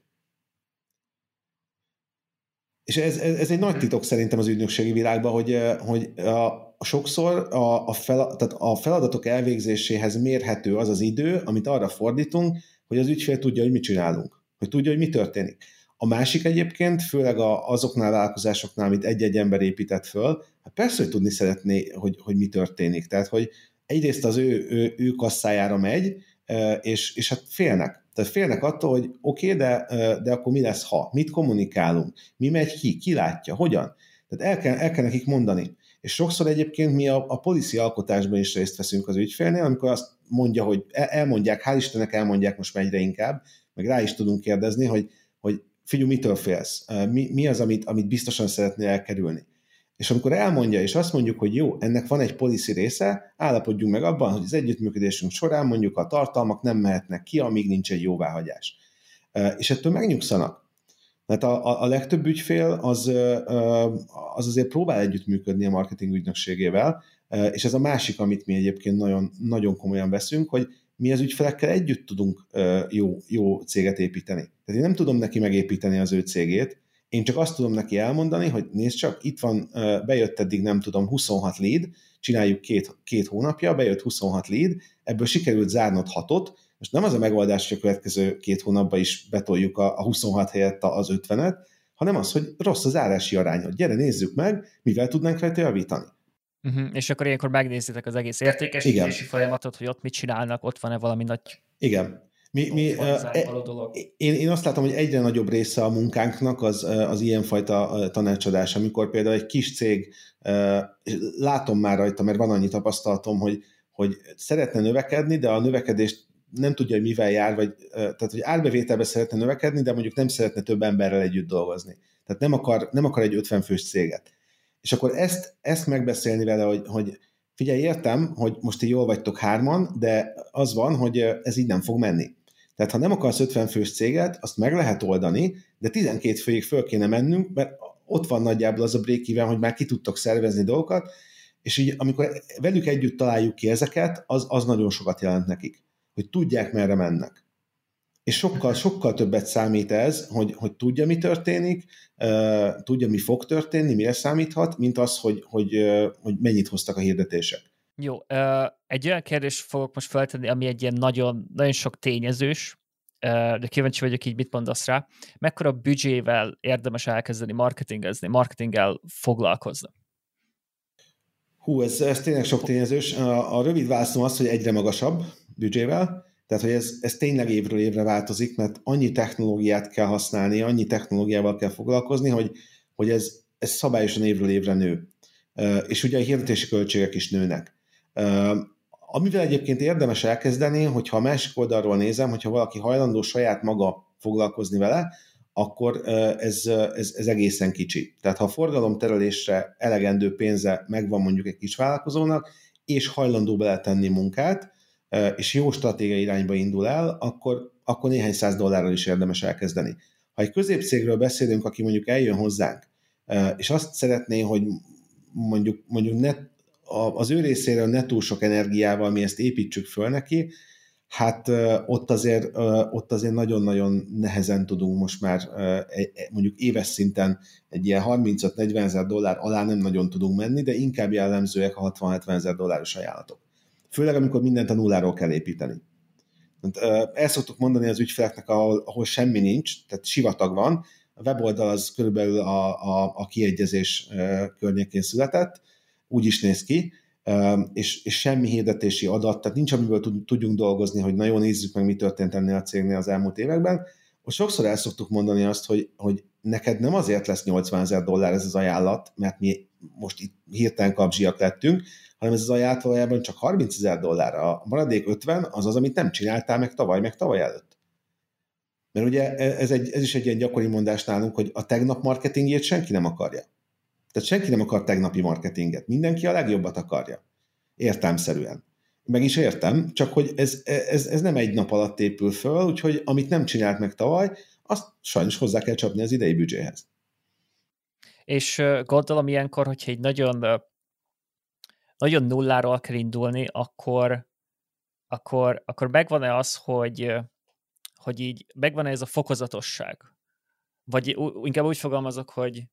És ez, ez, ez egy nagy titok szerintem az ügynökségi világban, hogy, hogy a, a sokszor a, a, fel, tehát a feladatok elvégzéséhez mérhető az az idő, amit arra fordítunk, hogy az ügyfél tudja, hogy mit csinálunk, hogy tudja, hogy mi történik. A másik egyébként, főleg a, azoknál a vállalkozásoknál, amit egy-egy ember épített föl, hát persze, hogy tudni szeretné, hogy, hogy mi történik. Tehát, hogy egyrészt az ő, ő, ő kasszájára megy, és, és hát félnek. Tehát félnek attól, hogy oké, okay, de, de akkor mi lesz, ha? Mit kommunikálunk? Mi megy ki? Ki látja? Hogyan? Tehát el kell, el kell nekik mondani. És sokszor egyébként mi a, a policy alkotásban is részt veszünk az ügyfélnél, amikor azt mondja, hogy elmondják, hál' Istennek elmondják most már egyre inkább, meg rá is tudunk kérdezni, hogy, hogy figyelj, mitől félsz? Mi, mi az, amit, amit biztosan szeretnél elkerülni? És amikor elmondja, és azt mondjuk, hogy jó, ennek van egy policy része, állapodjunk meg abban, hogy az együttműködésünk során mondjuk a tartalmak nem mehetnek ki, amíg nincs egy jóváhagyás. És ettől megnyugszanak. Mert a, a, a legtöbb ügyfél az, az azért próbál együttműködni a marketing ügynökségével, és ez a másik, amit mi egyébként nagyon, nagyon komolyan veszünk, hogy mi az ügyfelekkel együtt tudunk jó, jó céget építeni. Tehát én nem tudom neki megépíteni az ő cégét, én csak azt tudom neki elmondani, hogy nézd csak, itt van, bejött eddig nem tudom 26 lead, csináljuk két, két hónapja, bejött 26 lead, ebből sikerült zárnod hatot, most nem az a megoldás, hogy a következő két hónapban is betoljuk a, a 26 helyett az 50-et, hanem az, hogy rossz az árási arányod. Gyere, nézzük meg, mivel tudnánk rajta javítani. Uh-huh. És akkor ilyenkor megnézitek az egész értékesítési folyamatot, hogy ott mit csinálnak, ott van-e valami nagy Igen. Mi, mi, uh, én, én azt látom, hogy egyre nagyobb része a munkánknak az, az ilyenfajta tanácsadás, amikor például egy kis cég, látom már rajta, mert van annyi tapasztalatom, hogy, hogy szeretne növekedni, de a növekedést nem tudja, hogy mivel jár, vagy tehát, hogy árbevételbe szeretne növekedni, de mondjuk nem szeretne több emberrel együtt dolgozni. Tehát nem akar, nem akar egy 50 fős céget. És akkor ezt, ezt megbeszélni vele, hogy, hogy figyelj, értem, hogy most ti jól vagytok hárman, de az van, hogy ez így nem fog menni. Tehát ha nem akarsz 50 fős céget, azt meg lehet oldani, de 12 főig föl kéne mennünk, mert ott van nagyjából az a break hogy már ki tudtok szervezni dolgokat, és így amikor velük együtt találjuk ki ezeket, az, az nagyon sokat jelent nekik, hogy tudják, merre mennek. És sokkal, sokkal többet számít ez, hogy, hogy tudja, mi történik, uh, tudja, mi fog történni, mire számíthat, mint az, hogy, hogy, hogy mennyit hoztak a hirdetések. Jó, egy olyan kérdést fogok most feltenni, ami egy ilyen nagyon, nagyon sok tényezős, de kíváncsi vagyok így, mit mondasz rá. Mekkora büdzsével érdemes elkezdeni marketingezni, marketinggel foglalkozni? Hú, ez, ez tényleg sok tényezős. A, a rövid válaszom az, hogy egyre magasabb büdzsével, tehát hogy ez, ez tényleg évről évre változik, mert annyi technológiát kell használni, annyi technológiával kell foglalkozni, hogy, hogy ez, ez szabályosan évről évre nő. És ugye a hirdetési költségek is nőnek. Amivel egyébként érdemes elkezdeni, hogyha a másik oldalról nézem, hogyha valaki hajlandó saját maga foglalkozni vele, akkor ez, ez, ez egészen kicsi. Tehát ha a forgalomterelésre elegendő pénze megvan mondjuk egy kis vállalkozónak, és hajlandó beletenni munkát, és jó stratégiai irányba indul el, akkor, akkor néhány száz dollárral is érdemes elkezdeni. Ha egy középcégről beszélünk, aki mondjuk eljön hozzánk, és azt szeretné, hogy mondjuk, mondjuk ne az ő részéről ne túl sok energiával mi ezt építsük föl neki, hát ott azért, ott azért nagyon-nagyon nehezen tudunk most már e, mondjuk éves szinten egy ilyen 35-40 ezer dollár alá nem nagyon tudunk menni, de inkább jellemzőek a 60-70 ezer dolláros ajánlatok. Főleg, amikor mindent a nulláról kell építeni. El szoktuk mondani az ügyfeleknek, ahol, ahol semmi nincs, tehát sivatag van, a weboldal az körülbelül a, a, a kiegyezés környékén született, úgy is néz ki, és, és semmi hirdetési adat, tehát nincs, amiből tudjunk dolgozni, hogy nagyon nézzük meg, mi történt ennél a cégnél az elmúlt években. Most sokszor el szoktuk mondani azt, hogy, hogy neked nem azért lesz 80 ezer dollár ez az ajánlat, mert mi most itt hirtelen kapzsiak lettünk, hanem ez az ajánlat valójában csak 30 ezer dollár. A maradék 50 az az, amit nem csináltál meg tavaly, meg tavaly előtt. Mert ugye ez, egy, ez is egy ilyen gyakori mondás nálunk, hogy a tegnap marketingjét senki nem akarja. Tehát senki nem akar tegnapi marketinget. Mindenki a legjobbat akarja. Értelmszerűen. Meg is értem, csak hogy ez, ez, ez nem egy nap alatt épül föl, úgyhogy amit nem csinált meg tavaly, azt sajnos hozzá kell csapni az idei büdzséhez. És gondolom ilyenkor, hogyha egy nagyon, nagyon nulláról kell indulni, akkor, akkor, akkor megvan-e az, hogy, hogy így megvan-e ez a fokozatosság? Vagy inkább úgy fogalmazok, hogy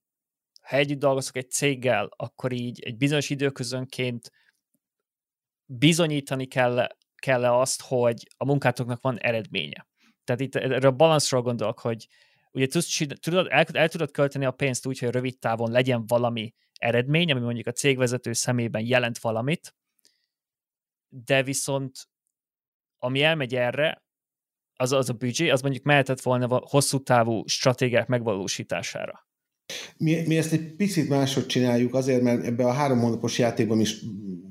ha együtt dolgozok egy céggel, akkor így egy bizonyos időközönként bizonyítani kell, kell azt, hogy a munkátoknak van eredménye. Tehát itt erre a balanszról gondolok, hogy ugye tudod, el, el tudod költeni a pénzt úgy, hogy rövid távon legyen valami eredmény, ami mondjuk a cégvezető szemében jelent valamit, de viszont ami elmegy erre, az, az a büdzsé, az mondjuk mehetett volna hosszú távú stratégiák megvalósítására. Mi, mi ezt egy picit máshogy csináljuk, azért, mert ebbe a három hónapos játékban is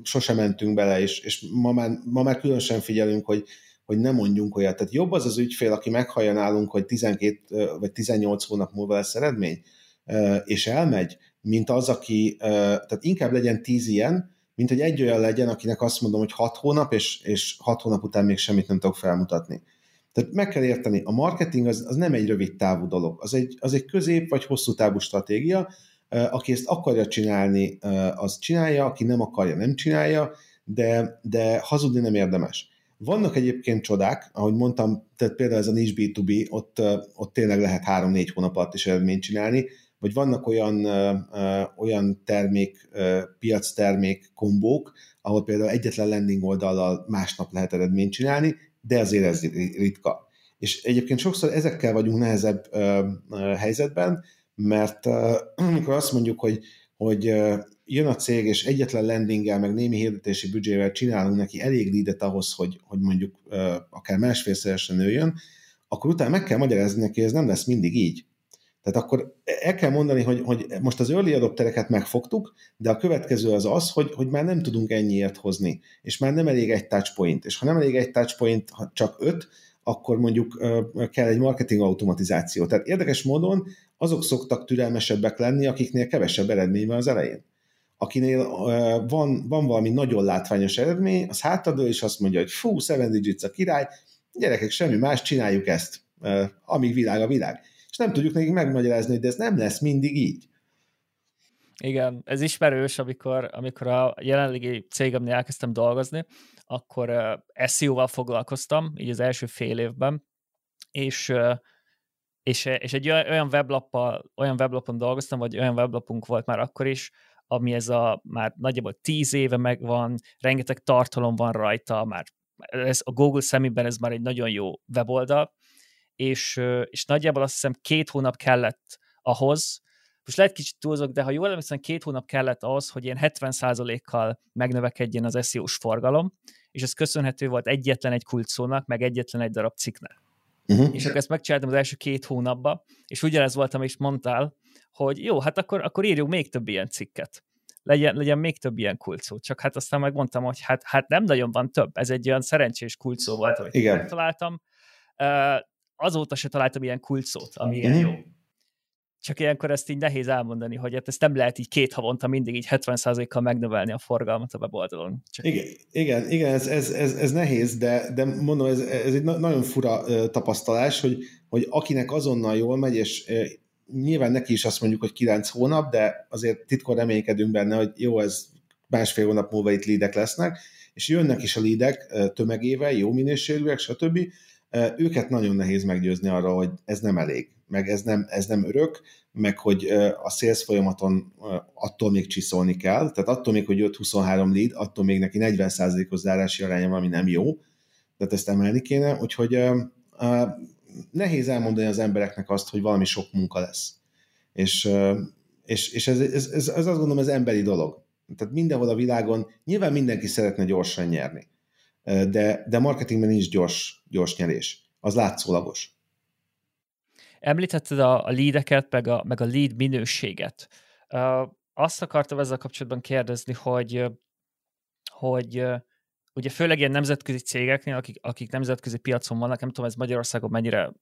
sosem mentünk bele, és, és ma, már, ma már különösen figyelünk, hogy, hogy ne mondjunk olyat. Tehát jobb az az ügyfél, aki meghallja nálunk, hogy 12 vagy 18 hónap múlva lesz eredmény, és elmegy, mint az, aki, tehát inkább legyen 10 ilyen, mint hogy egy olyan legyen, akinek azt mondom, hogy 6 hónap, és, és 6 hónap után még semmit nem tudok felmutatni. Tehát meg kell érteni, a marketing az, az nem egy rövid távú dolog, az egy, az egy közép vagy hosszú távú stratégia, aki ezt akarja csinálni, az csinálja, aki nem akarja, nem csinálja, de, de hazudni nem érdemes. Vannak egyébként csodák, ahogy mondtam, tehát például ez a niche B2B, ott, ott tényleg lehet 3-4 hónap alatt is eredményt csinálni, vagy vannak olyan, olyan termék, piac termék kombók, ahol például egyetlen landing oldallal másnap lehet eredményt csinálni, de azért ez ritka. És egyébként sokszor ezekkel vagyunk nehezebb ö, ö, helyzetben, mert ö, amikor azt mondjuk, hogy, hogy ö, jön a cég, és egyetlen landinggel, meg némi hirdetési büdzsével csinálunk neki elég leadet ahhoz, hogy, hogy mondjuk ö, akár másfélszeresen nőjön, akkor utána meg kell magyarázni neki, hogy ez nem lesz mindig így. Tehát akkor el kell mondani, hogy, hogy most az early adoptereket megfogtuk, de a következő az az, hogy, hogy már nem tudunk ennyiért hozni, és már nem elég egy touchpoint, és ha nem elég egy touchpoint, ha csak öt, akkor mondjuk kell egy marketing automatizáció. Tehát érdekes módon azok szoktak türelmesebbek lenni, akiknél kevesebb eredmény van az elején. Akinél van, van valami nagyon látványos eredmény, az hátadől, és azt mondja, hogy fú, seven digits a király, gyerekek, semmi más, csináljuk ezt, amíg világ a világ és nem tudjuk nekik megmagyarázni, hogy de ez nem lesz mindig így. Igen, ez ismerős, amikor, amikor a jelenlegi cégemnél elkezdtem dolgozni, akkor SEO-val foglalkoztam, így az első fél évben, és, és, és egy olyan, weblappal, olyan weblapon dolgoztam, vagy olyan weblapunk volt már akkor is, ami ez a már nagyjából tíz éve megvan, rengeteg tartalom van rajta, már ez a Google szemében ez már egy nagyon jó weboldal, és, és nagyjából azt hiszem két hónap kellett ahhoz, most lehet kicsit túlzok, de ha jól emlékszem, két hónap kellett ahhoz, hogy ilyen 70%-kal megnövekedjen az SEO-s forgalom, és ez köszönhető volt egyetlen egy kulcsszónak, meg egyetlen egy darab cikknek. Uh-huh. És akkor ezt megcsináltam az első két hónapban, és ugyanez volt, amit is mondtál, hogy jó, hát akkor, akkor írjuk még több ilyen cikket. Legyen, legyen még több ilyen kulcsszó. Csak hát aztán megmondtam, hogy hát, hát nem nagyon van több. Ez egy olyan szerencsés kulcsszó volt, amit Igen. megtaláltam azóta se találtam ilyen kulcsszót, ami ilyen jó. Csak ilyenkor ezt így nehéz elmondani, hogy hát ezt nem lehet így két havonta mindig így 70%-kal megnövelni a forgalmat a weboldalon. Csak igen, igen, igen ez, ez, ez, ez, nehéz, de, de mondom, ez, ez egy nagyon fura tapasztalás, hogy, hogy akinek azonnal jól megy, és nyilván neki is azt mondjuk, hogy 9 hónap, de azért titkon reménykedünk benne, hogy jó, ez másfél hónap múlva itt lídek lesznek, és jönnek is a lídek tömegével, jó minőségűek, stb., őket nagyon nehéz meggyőzni arra, hogy ez nem elég, meg ez nem, ez nem örök, meg hogy a sales folyamaton attól még csiszolni kell, tehát attól még, hogy jött 23 lead, attól még neki 40%-os zárási aránya ami nem jó, tehát ezt emelni kéne, úgyhogy nehéz elmondani az embereknek azt, hogy valami sok munka lesz. És, és, és ez, ez, ez, ez azt gondolom, ez emberi dolog. Tehát mindenhol a világon nyilván mindenki szeretne gyorsan nyerni, de, de marketingben nincs gyors, gyors nyerés. Az látszólagos. Említetted a, a leadeket, meg a, meg a lead minőséget. Azt akartam ezzel kapcsolatban kérdezni, hogy, hogy ugye főleg ilyen nemzetközi cégeknél, akik, akik nemzetközi piacon vannak, nem tudom, ez Magyarországon mennyire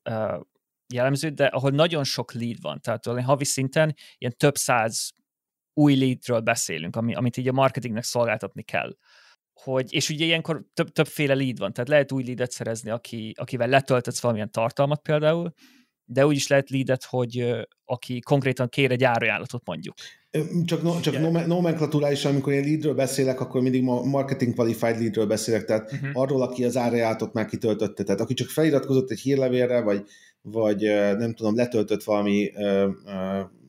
jellemző, de ahol nagyon sok lead van, tehát havi szinten ilyen több száz új leadről beszélünk, ami, amit így a marketingnek szolgáltatni kell. Hogy, és ugye ilyenkor több, többféle lead van, tehát lehet új leadet szerezni, aki, akivel letöltetsz valamilyen tartalmat például, de úgy is lehet leadet, hogy aki konkrétan kér egy árajánlatot mondjuk. Csak, no, csak yeah. nomenklatúrálisan, amikor én leadről beszélek, akkor mindig marketing qualified leadről beszélek, tehát uh-huh. arról, aki az árajánlatot már kitöltötte, tehát aki csak feliratkozott egy hírlevélre, vagy, vagy nem tudom, letöltött valami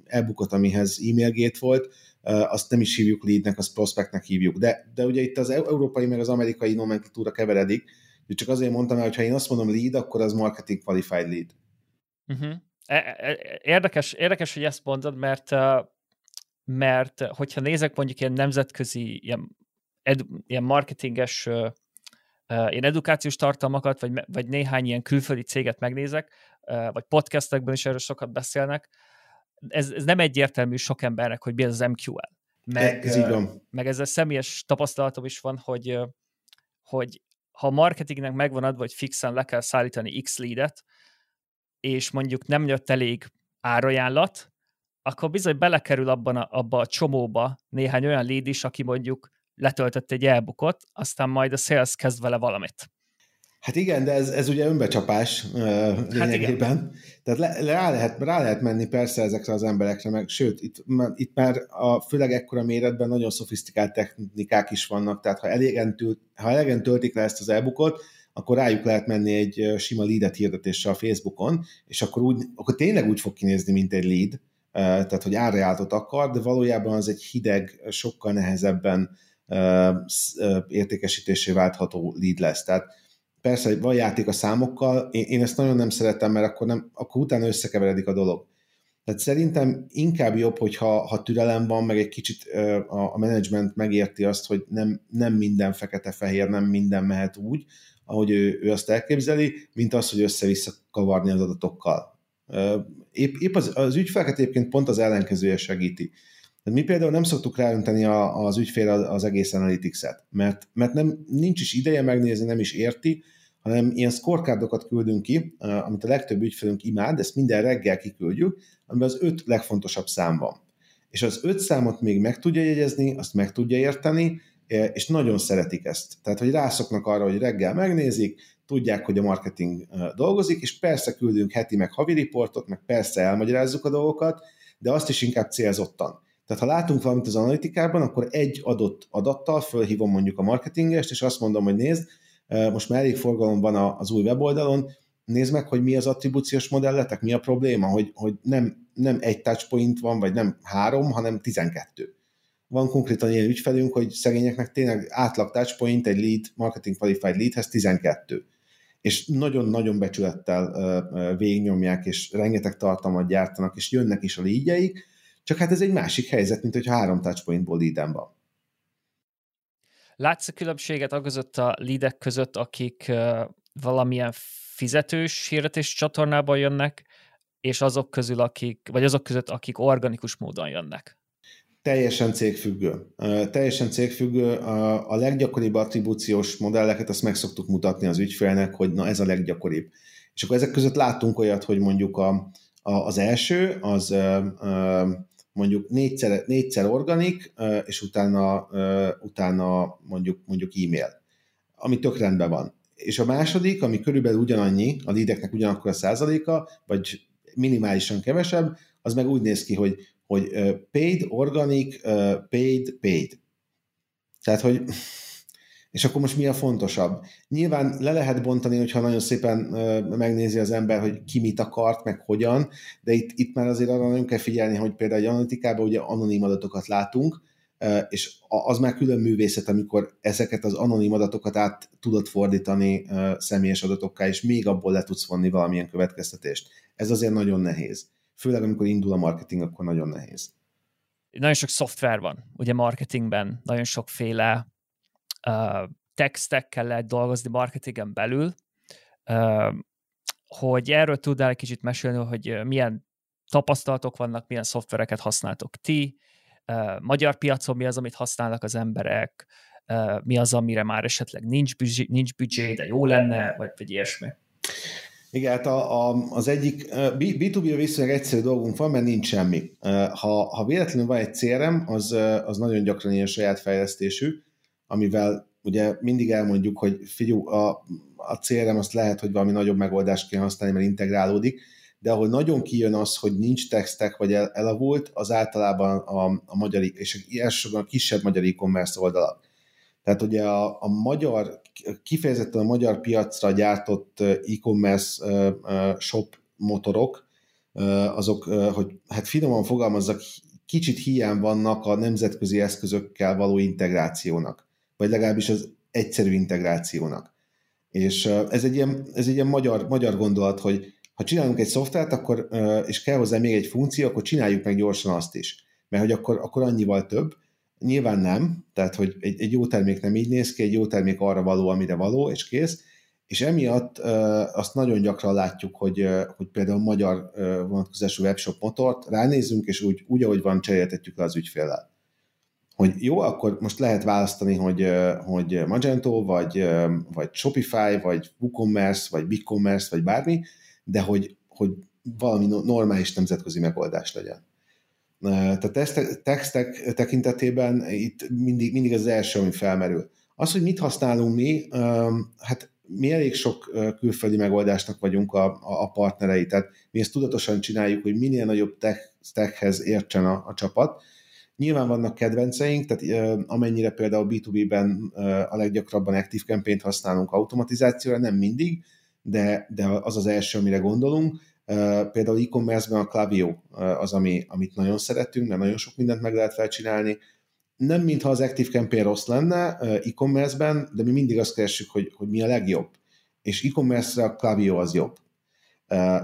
e-bookot, amihez e-mail gate volt, azt nem is hívjuk leadnek, azt prospectnek hívjuk. De, de ugye itt az európai meg az amerikai nomenklatúra keveredik, csak azért mondtam el, hogy ha én azt mondom lead, akkor az marketing qualified lead. Uh-huh. Érdekes, érdekes, hogy ezt mondod, mert mert hogyha nézek mondjuk ilyen nemzetközi, ilyen, ed, ilyen marketinges, ilyen edukációs tartalmakat, vagy, vagy néhány ilyen külföldi céget megnézek, vagy podcastekben is erről sokat beszélnek, ez, ez nem egyértelmű sok embernek, hogy mi az MQL. Meg, ez így van. meg ezzel személyes tapasztalatom is van, hogy, hogy ha a marketingnek megvan adva, hogy fixen le kell szállítani X leadet, és mondjuk nem jött elég árajánlat, akkor bizony belekerül abban a, abba a csomóba néhány olyan lead is, aki mondjuk letöltött egy elbukot, aztán majd a sales kezd vele valamit. Hát igen, de ez, ez ugye önbecsapás uh, lényegében. Hát Tehát le, rá, lehet, rá lehet menni persze ezekre az emberekre, meg sőt, itt, itt már a, főleg ekkora méretben nagyon szofisztikált technikák is vannak, tehát ha elegen, tült, ha elegen töltik le ezt az elbukot, akkor rájuk lehet menni egy sima leadet hirdetéssel a Facebookon, és akkor, úgy, akkor tényleg úgy fog kinézni, mint egy lead, tehát hogy árajánlatot akar, de valójában az egy hideg, sokkal nehezebben értékesítésé váltható lead lesz. Tehát persze van játék a számokkal, én, én ezt nagyon nem szeretem, mert akkor, nem, akkor utána összekeveredik a dolog. Tehát szerintem inkább jobb, hogyha ha türelem van, meg egy kicsit a, a menedzsment megérti azt, hogy nem, nem minden fekete-fehér, nem minden mehet úgy, ahogy ő, ő azt elképzeli, mint az, hogy össze-vissza kavarni az adatokkal. Épp, épp az, az ügyfeleket egyébként pont az ellenkezője segíti. Tehát mi például nem szoktuk ráönteni a, az ügyfél az, egész analytics-et, mert, mert nem, nincs is ideje megnézni, nem is érti, hanem ilyen scorecardokat küldünk ki, amit a legtöbb ügyfelünk imád, ezt minden reggel kiküldjük, amiben az öt legfontosabb szám van. És az öt számot még meg tudja jegyezni, azt meg tudja érteni, és nagyon szeretik ezt. Tehát, hogy rászoknak arra, hogy reggel megnézik, tudják, hogy a marketing dolgozik, és persze küldünk heti meg havi riportot, meg persze elmagyarázzuk a dolgokat, de azt is inkább célzottan. Tehát ha látunk valamit az analitikában, akkor egy adott adattal fölhívom mondjuk a marketingest, és azt mondom, hogy nézd, most már elég forgalom van az új weboldalon, nézd meg, hogy mi az attribúciós modelletek, mi a probléma, hogy, hogy nem, nem egy touchpoint van, vagy nem három, hanem tizenkettő. Van konkrétan ilyen ügyfelünk, hogy szegényeknek tényleg átlag touchpoint egy lead, marketing qualified leadhez 12 és nagyon-nagyon becsülettel végignyomják, és rengeteg tartalmat gyártanak, és jönnek is a lígyeik, csak hát ez egy másik helyzet, mint hogy három touchpointból líden van. Látsz a különbséget között a leadek között, akik valamilyen fizetős hirdetés csatornából jönnek, és azok közül, akik, vagy azok között, akik organikus módon jönnek? Teljesen cégfüggő. Teljesen cégfüggő. A leggyakoribb attribúciós modelleket azt meg szoktuk mutatni az ügyfélnek, hogy na ez a leggyakoribb. És akkor ezek között láttunk olyat, hogy mondjuk a, a, az első, az mondjuk négyszer, négyszer organik, és utána, utána mondjuk, mondjuk e-mail, ami tök rendben van. És a második, ami körülbelül ugyanannyi, a lideknek ugyanakkor a százaléka, vagy minimálisan kevesebb, az meg úgy néz ki, hogy hogy paid, organic, paid, paid. Tehát, hogy és akkor most mi a fontosabb? Nyilván le lehet bontani, hogyha nagyon szépen megnézi az ember, hogy ki mit akart, meg hogyan, de itt, itt már azért arra nagyon kell figyelni, hogy például egy analitikában ugye anonim adatokat látunk, és az már külön művészet, amikor ezeket az anonim adatokat át tudod fordítani személyes adatokká, és még abból le tudsz vonni valamilyen következtetést. Ez azért nagyon nehéz főleg amikor indul a marketing, akkor nagyon nehéz. nagyon sok szoftver van, ugye marketingben, nagyon sokféle textekkel lehet dolgozni marketingen belül, hogy erről tudnál egy kicsit mesélni, hogy milyen tapasztalatok vannak, milyen szoftvereket használtok ti, magyar piacon mi az, amit használnak az emberek, mi az, amire már esetleg nincs büdzsé, nincs büdzsé de jó lenne, vagy, vagy ilyesmi. Igen, hát a, a, az egyik B2B-ra viszonylag egyszerű dolgunk van, mert nincs semmi. Ha, ha véletlenül van egy CRM, az, az nagyon gyakran ilyen saját fejlesztésű, amivel ugye mindig elmondjuk, hogy figyú, a, a CRM azt lehet, hogy valami nagyobb megoldást kell használni, mert integrálódik, de ahol nagyon kijön az, hogy nincs textek, vagy el, elavult, az általában a, a magyar, és elsősorban a kisebb magyar e-commerce oldalak. Tehát ugye a, a magyar, kifejezetten a magyar piacra gyártott e-commerce shop motorok, azok, hogy hát finoman fogalmazzak, kicsit hiány vannak a nemzetközi eszközökkel való integrációnak, vagy legalábbis az egyszerű integrációnak. És ez egy ilyen, ez egy ilyen magyar, magyar gondolat, hogy ha csinálunk egy szoftvert, akkor, és kell hozzá még egy funkció, akkor csináljuk meg gyorsan azt is. Mert hogy akkor, akkor annyival több, Nyilván nem, tehát hogy egy, egy jó termék nem így néz ki, egy jó termék arra való, amire való, és kész. És emiatt azt nagyon gyakran látjuk, hogy, hogy például magyar vonatkozású webshop motort ránézünk, és úgy, úgy ahogy van, cseréltetjük le az ügyféllel. Hogy jó, akkor most lehet választani, hogy, hogy Magento, vagy, vagy Shopify, vagy WooCommerce, vagy BigCommerce, vagy bármi, de hogy, hogy valami normális nemzetközi megoldás legyen. Tehát textek tekintetében itt mindig, mindig az első, ami felmerül. Az, hogy mit használunk mi, hát mi elég sok külföldi megoldásnak vagyunk a, a partnerei, tehát mi ezt tudatosan csináljuk, hogy minél nagyobb tech stackhez értsen a, a csapat. Nyilván vannak kedvenceink, tehát amennyire például B2B-ben a leggyakrabban Active Campaign-t használunk automatizációra, nem mindig, de, de az az első, amire gondolunk Például e-commerce-ben a Klaviyo az, ami, amit nagyon szeretünk, mert nagyon sok mindent meg lehet felcsinálni. Nem mintha az Active Campaign rossz lenne e-commerce-ben, de mi mindig azt keresünk, hogy, hogy mi a legjobb. És e-commerce-re a Klaviyo az jobb.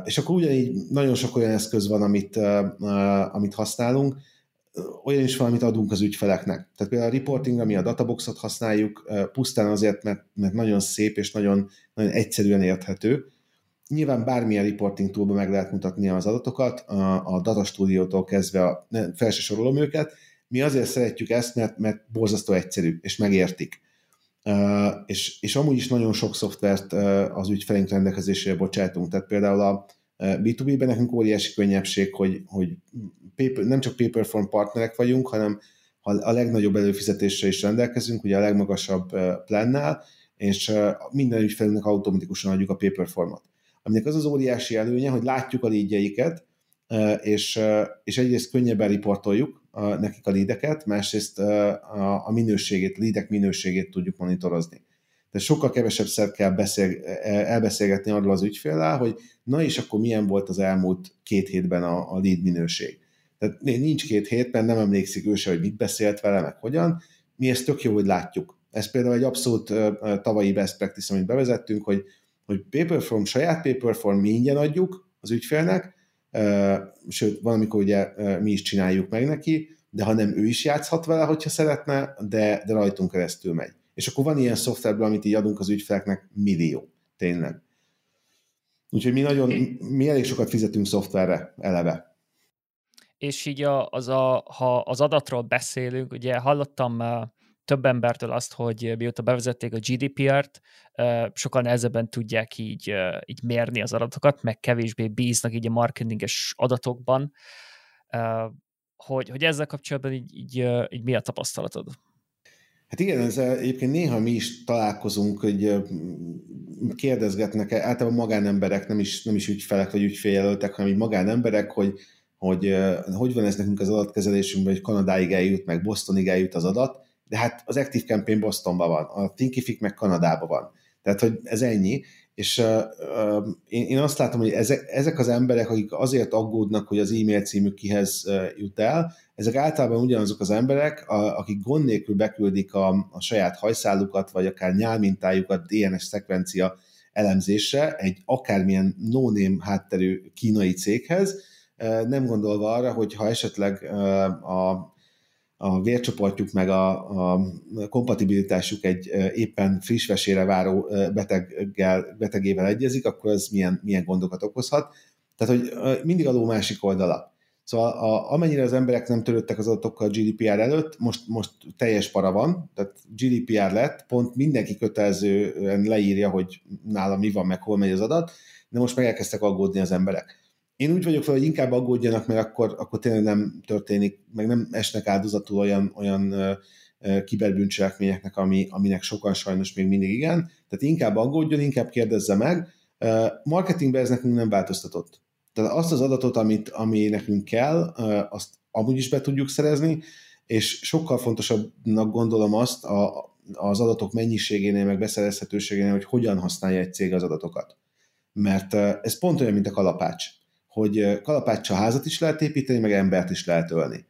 És akkor ugyanígy nagyon sok olyan eszköz van, amit, amit használunk, olyan is van, amit adunk az ügyfeleknek. Tehát például a reporting, ami a databoxot használjuk, pusztán azért, mert, mert nagyon szép és nagyon, nagyon egyszerűen érthető, Nyilván bármilyen reporting toolban meg lehet mutatni az adatokat, a, a Data Studio-tól kezdve a, fel se sorolom őket. Mi azért szeretjük ezt, mert, mert borzasztó egyszerű, és megértik. És, és amúgy is nagyon sok szoftvert az ügyfeleink rendelkezésére bocsátunk. Tehát például a B2B-ben nekünk óriási könnyebbség, hogy, hogy paper, nem csak Paperform partnerek vagyunk, hanem a legnagyobb előfizetésre is rendelkezünk, ugye a legmagasabb plannál, és minden ügyfelünknek automatikusan adjuk a Paperformot aminek az az óriási előnye, hogy látjuk a légyeiket, és, és egyrészt könnyebben riportoljuk nekik a lídeket, másrészt a, minőségét, a lídek minőségét tudjuk monitorozni. Tehát sokkal kevesebb szer kell beszél, elbeszélgetni arról az ügyféllel, hogy na és akkor milyen volt az elmúlt két hétben a, a lead minőség. Tehát nincs két hét, mert nem emlékszik ő se, hogy mit beszélt vele, meg hogyan. Mi ezt tök jó, hogy látjuk. Ez például egy abszolút tavalyi best practice, amit bevezettünk, hogy hogy Paperform, saját Paperform mi ingyen adjuk az ügyfélnek, sőt, van, amikor ugye mi is csináljuk meg neki, de ha nem, ő is játszhat vele, hogyha szeretne, de, de rajtunk keresztül megy. És akkor van ilyen szoftverből, amit így adunk az ügyfeleknek, millió, tényleg. Úgyhogy mi nagyon, mi elég sokat fizetünk szoftverre eleve. És így a, az a, ha az adatról beszélünk, ugye hallottam több embertől azt, hogy mióta bevezették a GDPR-t, sokkal nehezebben tudják így, így mérni az adatokat, meg kevésbé bíznak így a marketinges adatokban, hogy, hogy ezzel kapcsolatban így, így, így mi a tapasztalatod? Hát igen, ez egyébként néha mi is találkozunk, hogy kérdezgetnek, általában magánemberek, nem is, nem is ügyfelek vagy ügyféljelöltek, hanem magánemberek, hogy hogy hogy van ez nekünk az adatkezelésünkben, hogy Kanadáig eljut, meg Bostonig eljut az adat, de hát az Active Campaign Bostonban van, a Thinkific meg Kanadában van. Tehát, hogy ez ennyi, és uh, én, én azt látom, hogy ezek, ezek az emberek, akik azért aggódnak, hogy az e-mail címük kihez uh, jut el, ezek általában ugyanazok az emberek, a, akik gond nélkül beküldik a, a saját hajszálukat, vagy akár nyálmintájukat DNS szekvencia elemzésre egy akármilyen no-name hátterű kínai céghez, nem gondolva arra, hogy ha esetleg a a vércsoportjuk meg a, a kompatibilitásuk egy éppen friss vesére váró beteggel, betegével egyezik, akkor ez milyen, milyen gondokat okozhat. Tehát, hogy mindig a ló másik oldala. Szóval a, amennyire az emberek nem törődtek az adatokkal GDPR előtt, most, most teljes para van, tehát GDPR lett, pont mindenki kötelezően leírja, hogy nála mi van, meg hol megy az adat, de most meg elkezdtek aggódni az emberek. Én úgy vagyok fel, hogy inkább aggódjanak, mert akkor, akkor tényleg nem történik, meg nem esnek áldozatul olyan, olyan kiberbűncselekményeknek, ami, aminek sokan sajnos még mindig igen. Tehát inkább aggódjon, inkább kérdezze meg. Marketingben ez nekünk nem változtatott. Tehát azt az adatot, amit, ami nekünk kell, azt amúgy is be tudjuk szerezni, és sokkal fontosabbnak gondolom azt a, az adatok mennyiségénél, meg beszerezhetőségénél, hogy hogyan használja egy cég az adatokat. Mert ez pont olyan, mint a kalapács, hogy kalapáccsal házat is lehet építeni, meg embert is lehet ölni.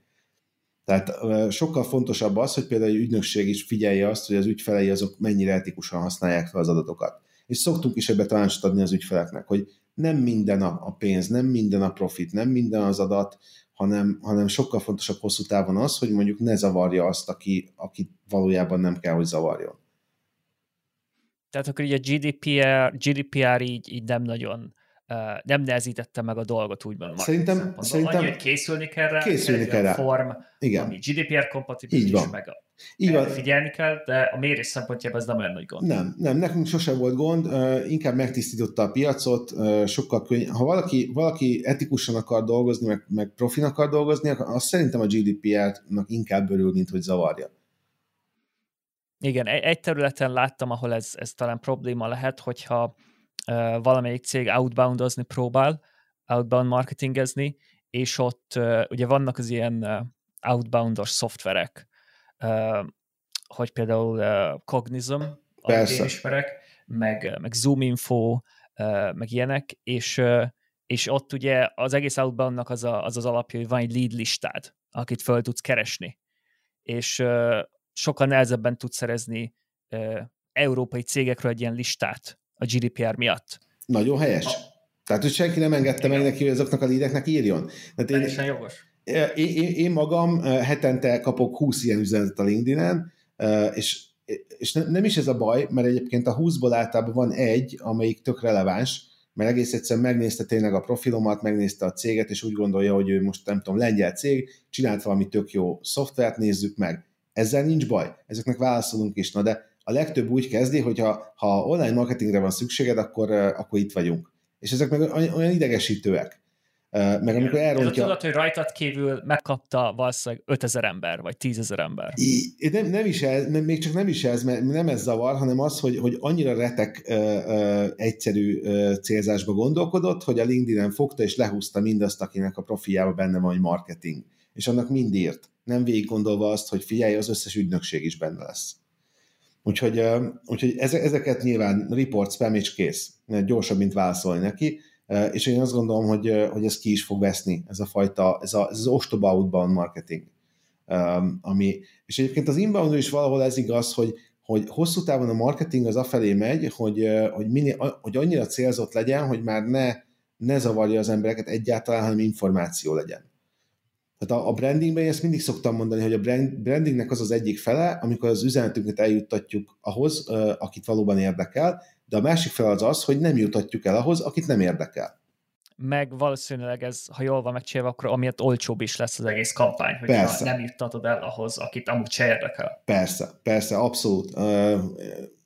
Tehát sokkal fontosabb az, hogy például egy ügynökség is figyelje azt, hogy az ügyfelei azok mennyire etikusan használják fel az adatokat. És szoktunk is ebbe tanácsot adni az ügyfeleknek, hogy nem minden a, pénz, nem minden a profit, nem minden az adat, hanem, hanem sokkal fontosabb hosszú távon az, hogy mondjuk ne zavarja azt, aki, aki valójában nem kell, hogy zavarjon. Tehát akkor így a GDPR, GDPR így, így nem nagyon nem nehezítette meg a dolgot úgymond. Szerintem, szerintem Annyi, hogy készülni kell rá, készülni kell rá. form, Igen. ami GDPR kompatibilis, meg a így van. figyelni kell, de a mérés szempontjából ez nem olyan nagy gond. Nem, nem, nekünk sose volt gond, inkább megtisztította a piacot, sokkal könny. Ha valaki, valaki etikusan akar dolgozni, meg, meg profin akar dolgozni, az szerintem a GDPR-nak inkább örül, mint hogy zavarja. Igen, egy területen láttam, ahol ez, ez talán probléma lehet, hogyha valamelyik cég outboundozni próbál, outbound marketingezni, és ott ugye vannak az ilyen outboundos szoftverek, hogy például uh, Cognism, amit én ismerek, meg, meg Zoom Info, meg ilyenek, és, és ott ugye az egész outboundnak az, a, az az alapja, hogy van egy lead listád, akit föl tudsz keresni. És sokkal nehezebben tudsz szerezni európai cégekről egy ilyen listát a GDPR miatt. Nagyon helyes. A... Tehát, hogy senki nem engedte Igen. meg neki, hogy azoknak a lídeknek írjon. Tehát én, jogos. Én, én, én magam hetente kapok 20 ilyen üzenetet a LinkedIn-en, és, és nem is ez a baj, mert egyébként a 20-ból általában van egy, amelyik tök releváns, mert egész egyszerűen megnézte tényleg a profilomat, megnézte a céget, és úgy gondolja, hogy ő most nem tudom, lengyel cég, csinált valami tök jó szoftvert, nézzük meg. Ezzel nincs baj, ezeknek válaszolunk is, na de a legtöbb úgy kezdi, hogy ha, ha online marketingre van szükséged, akkor, akkor itt vagyunk. És ezek meg olyan idegesítőek. Meg amikor elrontja... tudod, hogy rajtad kívül megkapta valószínűleg 5000 ember, vagy 10 ezer ember. I, nem, nem is ez, még csak nem is ez, mert nem ez zavar, hanem az, hogy, hogy annyira retek ö, ö, egyszerű ö, célzásba gondolkodott, hogy a LinkedIn-en fogta és lehúzta mindazt, akinek a profiába benne van, hogy marketing. És annak mind írt. Nem végig gondolva azt, hogy figyelj, az összes ügynökség is benne lesz. Úgyhogy, úgyhogy ezeket nyilván report, spam és kész. Gyorsabb, mint válaszolni neki. És én azt gondolom, hogy, hogy ez ki is fog veszni, ez a fajta, ez, a, ez az ostoba outbound marketing. Ami, és egyébként az inbound is valahol ez igaz, hogy, hogy hosszú távon a marketing az afelé megy, hogy, hogy, minél, hogy annyira célzott legyen, hogy már ne, ne zavarja az embereket egyáltalán, hanem információ legyen. Tehát a, a brandingben én ezt mindig szoktam mondani, hogy a brand, brandingnek az az egyik fele, amikor az üzenetünket eljuttatjuk ahhoz, akit valóban érdekel, de a másik fele az az, hogy nem jutatjuk el ahhoz, akit nem érdekel. Meg valószínűleg ez, ha jól van megcsinálva, akkor amiatt olcsóbb is lesz az egész kampány, hogy persze. nem juttatod el ahhoz, akit amúgy se érdekel. Persze, persze, abszolút. Uh,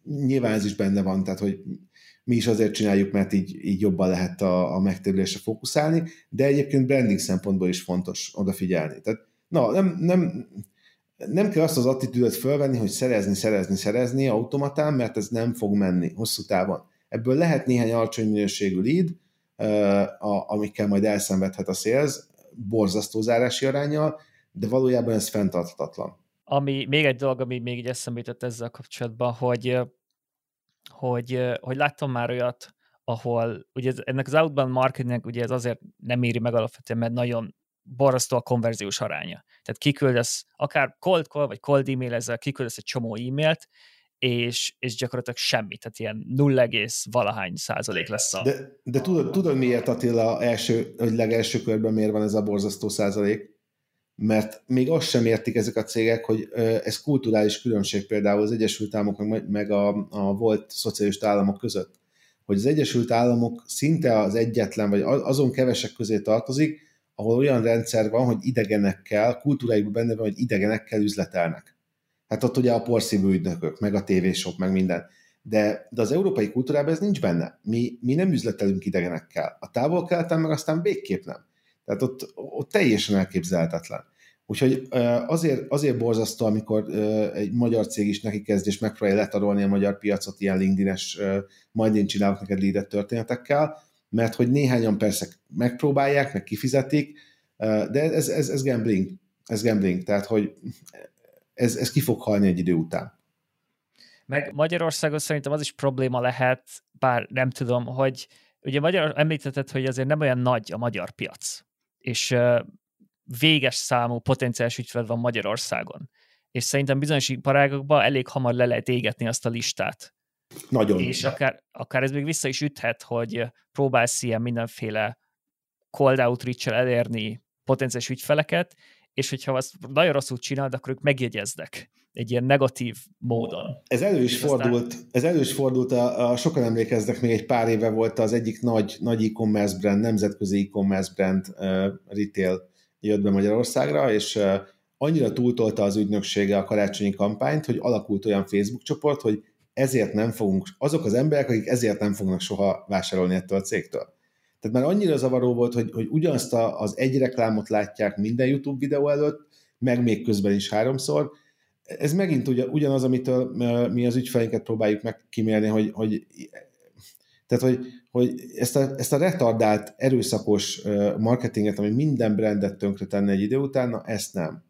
nyilván ez is benne van, tehát hogy mi is azért csináljuk, mert így, így jobban lehet a, a megtérülésre fókuszálni, de egyébként branding szempontból is fontos odafigyelni. Tehát, na, nem, nem, nem kell azt az attitűdöt fölvenni, hogy szerezni, szerezni, szerezni automatán, mert ez nem fog menni hosszú távon. Ebből lehet néhány alacsony minőségű lead, amikkel majd elszenvedhet a sales, borzasztó zárási arányjal, de valójában ez fenntarthatatlan. Ami még egy dolog, ami még így eszembe jutott ezzel kapcsolatban, hogy hogy, hogy láttam már olyat, ahol ugye ennek az outbound marketingnek ugye ez azért nem éri meg alapvetően, mert nagyon borzasztó a konverziós aránya. Tehát kiküldesz, akár cold call, vagy cold e-mail ezzel kiküldesz egy csomó e-mailt, és, és gyakorlatilag semmi, tehát ilyen 0, valahány százalék lesz a... De, de tudod, tudod miért Attila első, hogy legelső körben miért van ez a borzasztó százalék? Mert még azt sem értik ezek a cégek, hogy ez kulturális különbség például az Egyesült Államok meg a, a volt szocialista államok között. Hogy az Egyesült Államok szinte az egyetlen, vagy azon kevesek közé tartozik, ahol olyan rendszer van, hogy idegenekkel, kultúráikban benne van, hogy idegenekkel üzletelnek. Hát ott ugye a porszívű ügynökök, meg a tévésok, meg minden. De, de az európai kultúrában ez nincs benne. Mi, mi nem üzletelünk idegenekkel. A távol keleten meg aztán végképp nem. Tehát ott, ott teljesen elképzelhetetlen. Úgyhogy azért, azért borzasztó, amikor egy magyar cég is neki kezd és megpróbálja letarolni a magyar piacot ilyen LinkedIn-es, majd én csinálok neked leadet történetekkel, mert hogy néhányan persze megpróbálják, meg kifizetik, de ez, ez, ez gambling. Ez gambling, tehát hogy ez, ez ki fog halni egy idő után. Meg Magyarországon szerintem az is probléma lehet, bár nem tudom, hogy ugye Magyar, említetted, hogy azért nem olyan nagy a magyar piac, és véges számú potenciális ügyfél van Magyarországon. És szerintem bizonyos iparágokban elég hamar le lehet égetni azt a listát. Nagyon. És akár, akár ez még vissza is üthet, hogy próbálsz ilyen mindenféle cold outreach elérni potenciális ügyfeleket, és hogyha azt nagyon rosszul csinálod, akkor ők megjegyeznek egy ilyen negatív módon. Ez elő is fordult, aztán... ez elő is fordult a, a, sokan emlékeznek, még egy pár éve volt az egyik nagy, nagy e-commerce brand, nemzetközi e-commerce brand uh, retail jött be Magyarországra, és annyira túltolta az ügynöksége a karácsonyi kampányt, hogy alakult olyan Facebook csoport, hogy ezért nem fogunk, azok az emberek, akik ezért nem fognak soha vásárolni ettől a cégtől. Tehát már annyira zavaró volt, hogy, hogy ugyanazt az egy reklámot látják minden YouTube videó előtt, meg még közben is háromszor. Ez megint ugyanaz, amitől mi az ügyfeleinket próbáljuk meg kimérni, hogy, hogy tehát, hogy, hogy ezt, a, ezt a retardált, erőszakos marketinget, ami minden brandet tönkre tenne egy idő után, na ezt nem.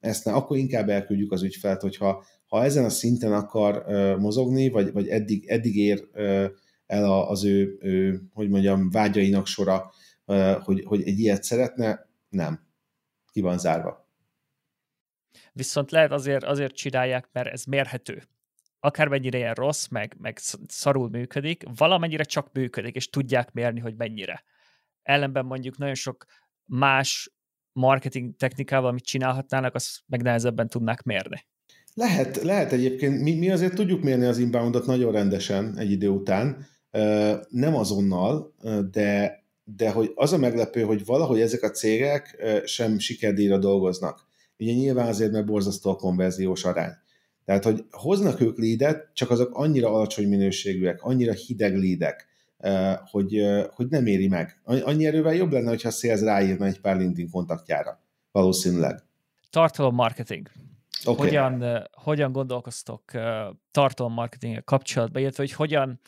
Ezt nem. Akkor inkább elküldjük az ügyfelt, hogyha ha ezen a szinten akar mozogni, vagy, vagy eddig, eddig ér el az ő, ő, hogy mondjam, vágyainak sora, hogy, hogy egy ilyet szeretne, nem. Ki van zárva. Viszont lehet azért, azért csinálják, mert ez mérhető. Akármennyire ilyen rossz, meg, meg szarul működik, valamennyire csak működik, és tudják mérni, hogy mennyire. Ellenben mondjuk nagyon sok más marketing technikával, amit csinálhatnának, azt meg nehezebben tudnák mérni. Lehet, lehet egyébként. Mi, mi azért tudjuk mérni az inboundot nagyon rendesen egy idő után, nem azonnal, de, de hogy az a meglepő, hogy valahogy ezek a cégek sem sikerdíjra dolgoznak. Ugye nyilván azért, mert borzasztó a konverziós arány. Tehát, hogy hoznak ők lídet, csak azok annyira alacsony minőségűek, annyira hideg lídek, hogy, hogy nem éri meg. Annyi erővel jobb lenne, hogyha a sales ráírna egy pár LinkedIn kontaktjára. Valószínűleg. Tartalom marketing. Okay. Hogyan, hogyan gondolkoztok tartalom marketing kapcsolatban, illetve hogy hogyan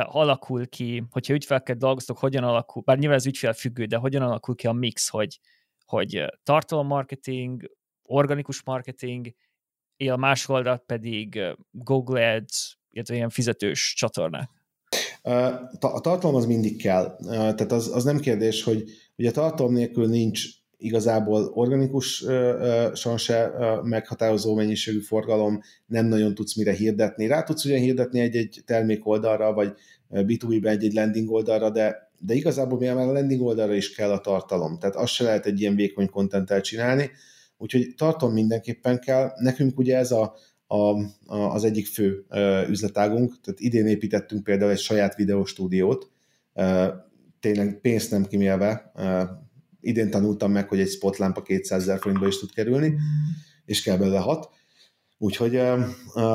alakul ki, hogyha ügyfeleket dolgoztok, hogyan alakul, bár nyilván ez ügyfél függő, de hogyan alakul ki a mix, hogy, hogy tartalommarketing, organikus marketing, a másik oldalt pedig Google Ads, illetve ilyen fizetős csatornák. A tartalom az mindig kell. Tehát az, az nem kérdés, hogy ugye tartalom nélkül nincs igazából organikusan se meghatározó mennyiségű forgalom, nem nagyon tudsz mire hirdetni. Rá tudsz ugyan hirdetni egy-egy termék oldalra, vagy B2B-ben egy-egy landing oldalra, de, de igazából még már a landing oldalra is kell a tartalom. Tehát azt se lehet egy ilyen vékony kontenttel csinálni, úgyhogy tartalom mindenképpen kell. Nekünk ugye ez a, a, a, az egyik fő üzletágunk, tehát idén építettünk például egy saját videóstúdiót, tényleg pénzt nem kimélve, idén tanultam meg, hogy egy spotlámpa 200 ezer forintba is tud kerülni, és kell belőle hat. Úgyhogy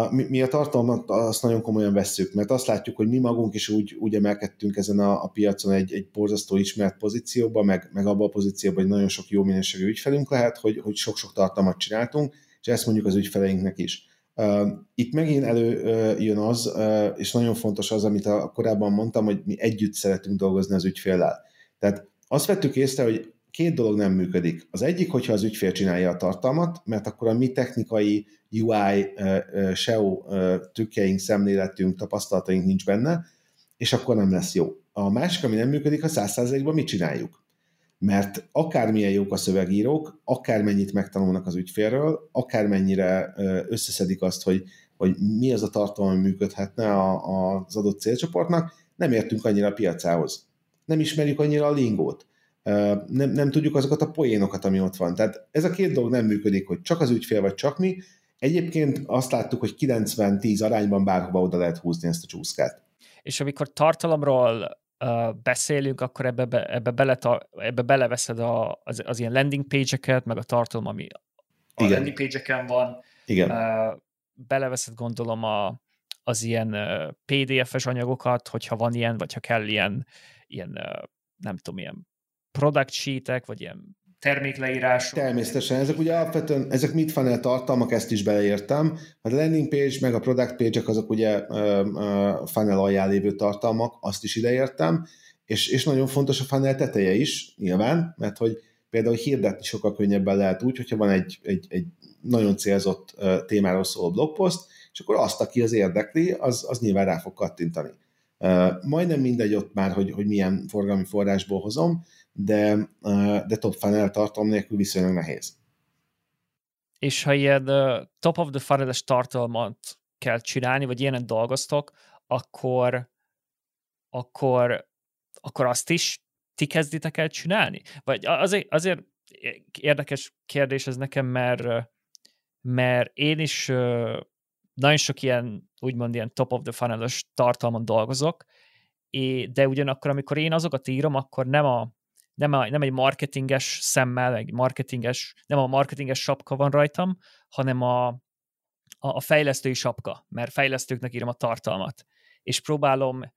mi, a tartalmat azt nagyon komolyan vesszük, mert azt látjuk, hogy mi magunk is úgy, úgy emelkedtünk ezen a, a piacon egy, egy borzasztó ismert pozícióba, meg, meg abban a pozícióban, hogy nagyon sok jó minőségű ügyfelünk lehet, hogy, hogy sok-sok tartalmat csináltunk, és ezt mondjuk az ügyfeleinknek is. Itt megint előjön az, és nagyon fontos az, amit a, korábban mondtam, hogy mi együtt szeretünk dolgozni az ügyféllel. Tehát azt vettük észre, hogy két dolog nem működik. Az egyik, hogyha az ügyfél csinálja a tartalmat, mert akkor a mi technikai UI, SEO trükkjeink, szemléletünk, tapasztalataink nincs benne, és akkor nem lesz jó. A másik, ami nem működik, a százszázalékban mit csináljuk. Mert akármilyen jók a szövegírók, akármennyit megtanulnak az ügyfélről, akármennyire összeszedik azt, hogy, hogy mi az a tartalom, ami működhetne az adott célcsoportnak, nem értünk annyira a piacához. Nem ismerjük annyira a lingót nem, nem tudjuk azokat a poénokat, ami ott van. Tehát ez a két dolog nem működik, hogy csak az ügyfél, vagy csak mi. Egyébként azt láttuk, hogy 90-10 arányban bárhova oda lehet húzni ezt a csúszkát. És amikor tartalomról uh, beszélünk, akkor ebbe, be, ebbe, bele, ebbe beleveszed a, az, az ilyen landing page-eket, meg a tartalom, ami a Igen. landing page-eken van. Igen. Uh, beleveszed gondolom a, az ilyen uh, PDF-es anyagokat, hogyha van ilyen, vagy ha kell ilyen, ilyen uh, nem tudom, ilyen product sheetek, vagy ilyen termékleírások. Természetesen, ezek ugye alapvetően, ezek mit funnel tartalmak, ezt is beleértem. A landing page meg a product page-ek azok ugye uh, uh, funnel alján lévő tartalmak, azt is ideértem, és, és nagyon fontos a funnel teteje is, nyilván, mert hogy például hirdetni sokkal könnyebben lehet úgy, hogyha van egy, egy, egy nagyon célzott témáról szóló blogpost, és akkor azt, aki az érdekli, az, az nyilván rá fog kattintani. Majdnem mindegy ott már, hogy, hogy milyen forgalmi forrásból hozom, de, de top funnel tartalom nélkül viszonylag nehéz. És ha ilyen top of the funnel tartalmat kell csinálni, vagy ilyenen dolgoztok, akkor, akkor, akkor azt is ti kezditek el csinálni? Vagy azért, azért érdekes kérdés ez nekem, mert, mert én is nagyon sok ilyen, úgymond ilyen top of the funnel tartalmon dolgozok, de ugyanakkor, amikor én azokat írom, akkor nem a, nem, a, nem egy marketinges szemmel, egy marketinges, nem a marketinges sapka van rajtam, hanem a, a, a fejlesztői sapka, mert fejlesztőknek írom a tartalmat. És próbálom uh,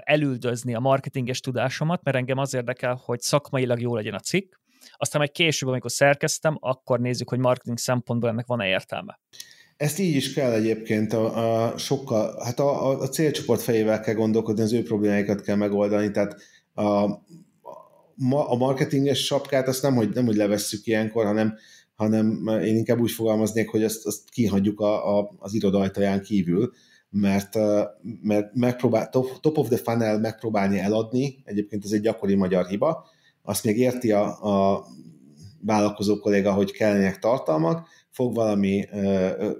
elüldözni a marketinges tudásomat, mert engem az érdekel, hogy szakmailag jó legyen a cikk, aztán majd később, amikor szerkeztem, akkor nézzük, hogy marketing szempontból ennek van-e értelme. Ezt így is kell egyébként, a, a sokkal, hát a, a, a célcsoport fejével kell gondolkodni, az ő problémáikat kell megoldani, tehát a, ma, a marketinges sapkát azt nem, hogy, nem, hogy levesszük ilyenkor, hanem, hanem én inkább úgy fogalmaznék, hogy azt, azt kihagyjuk a, a, az irodajtaján kívül, mert, mert megpróbál, top, top of the funnel megpróbálni eladni, egyébként ez egy gyakori magyar hiba, azt még érti a, a vállalkozó kolléga, hogy kellenek tartalmak, fog valami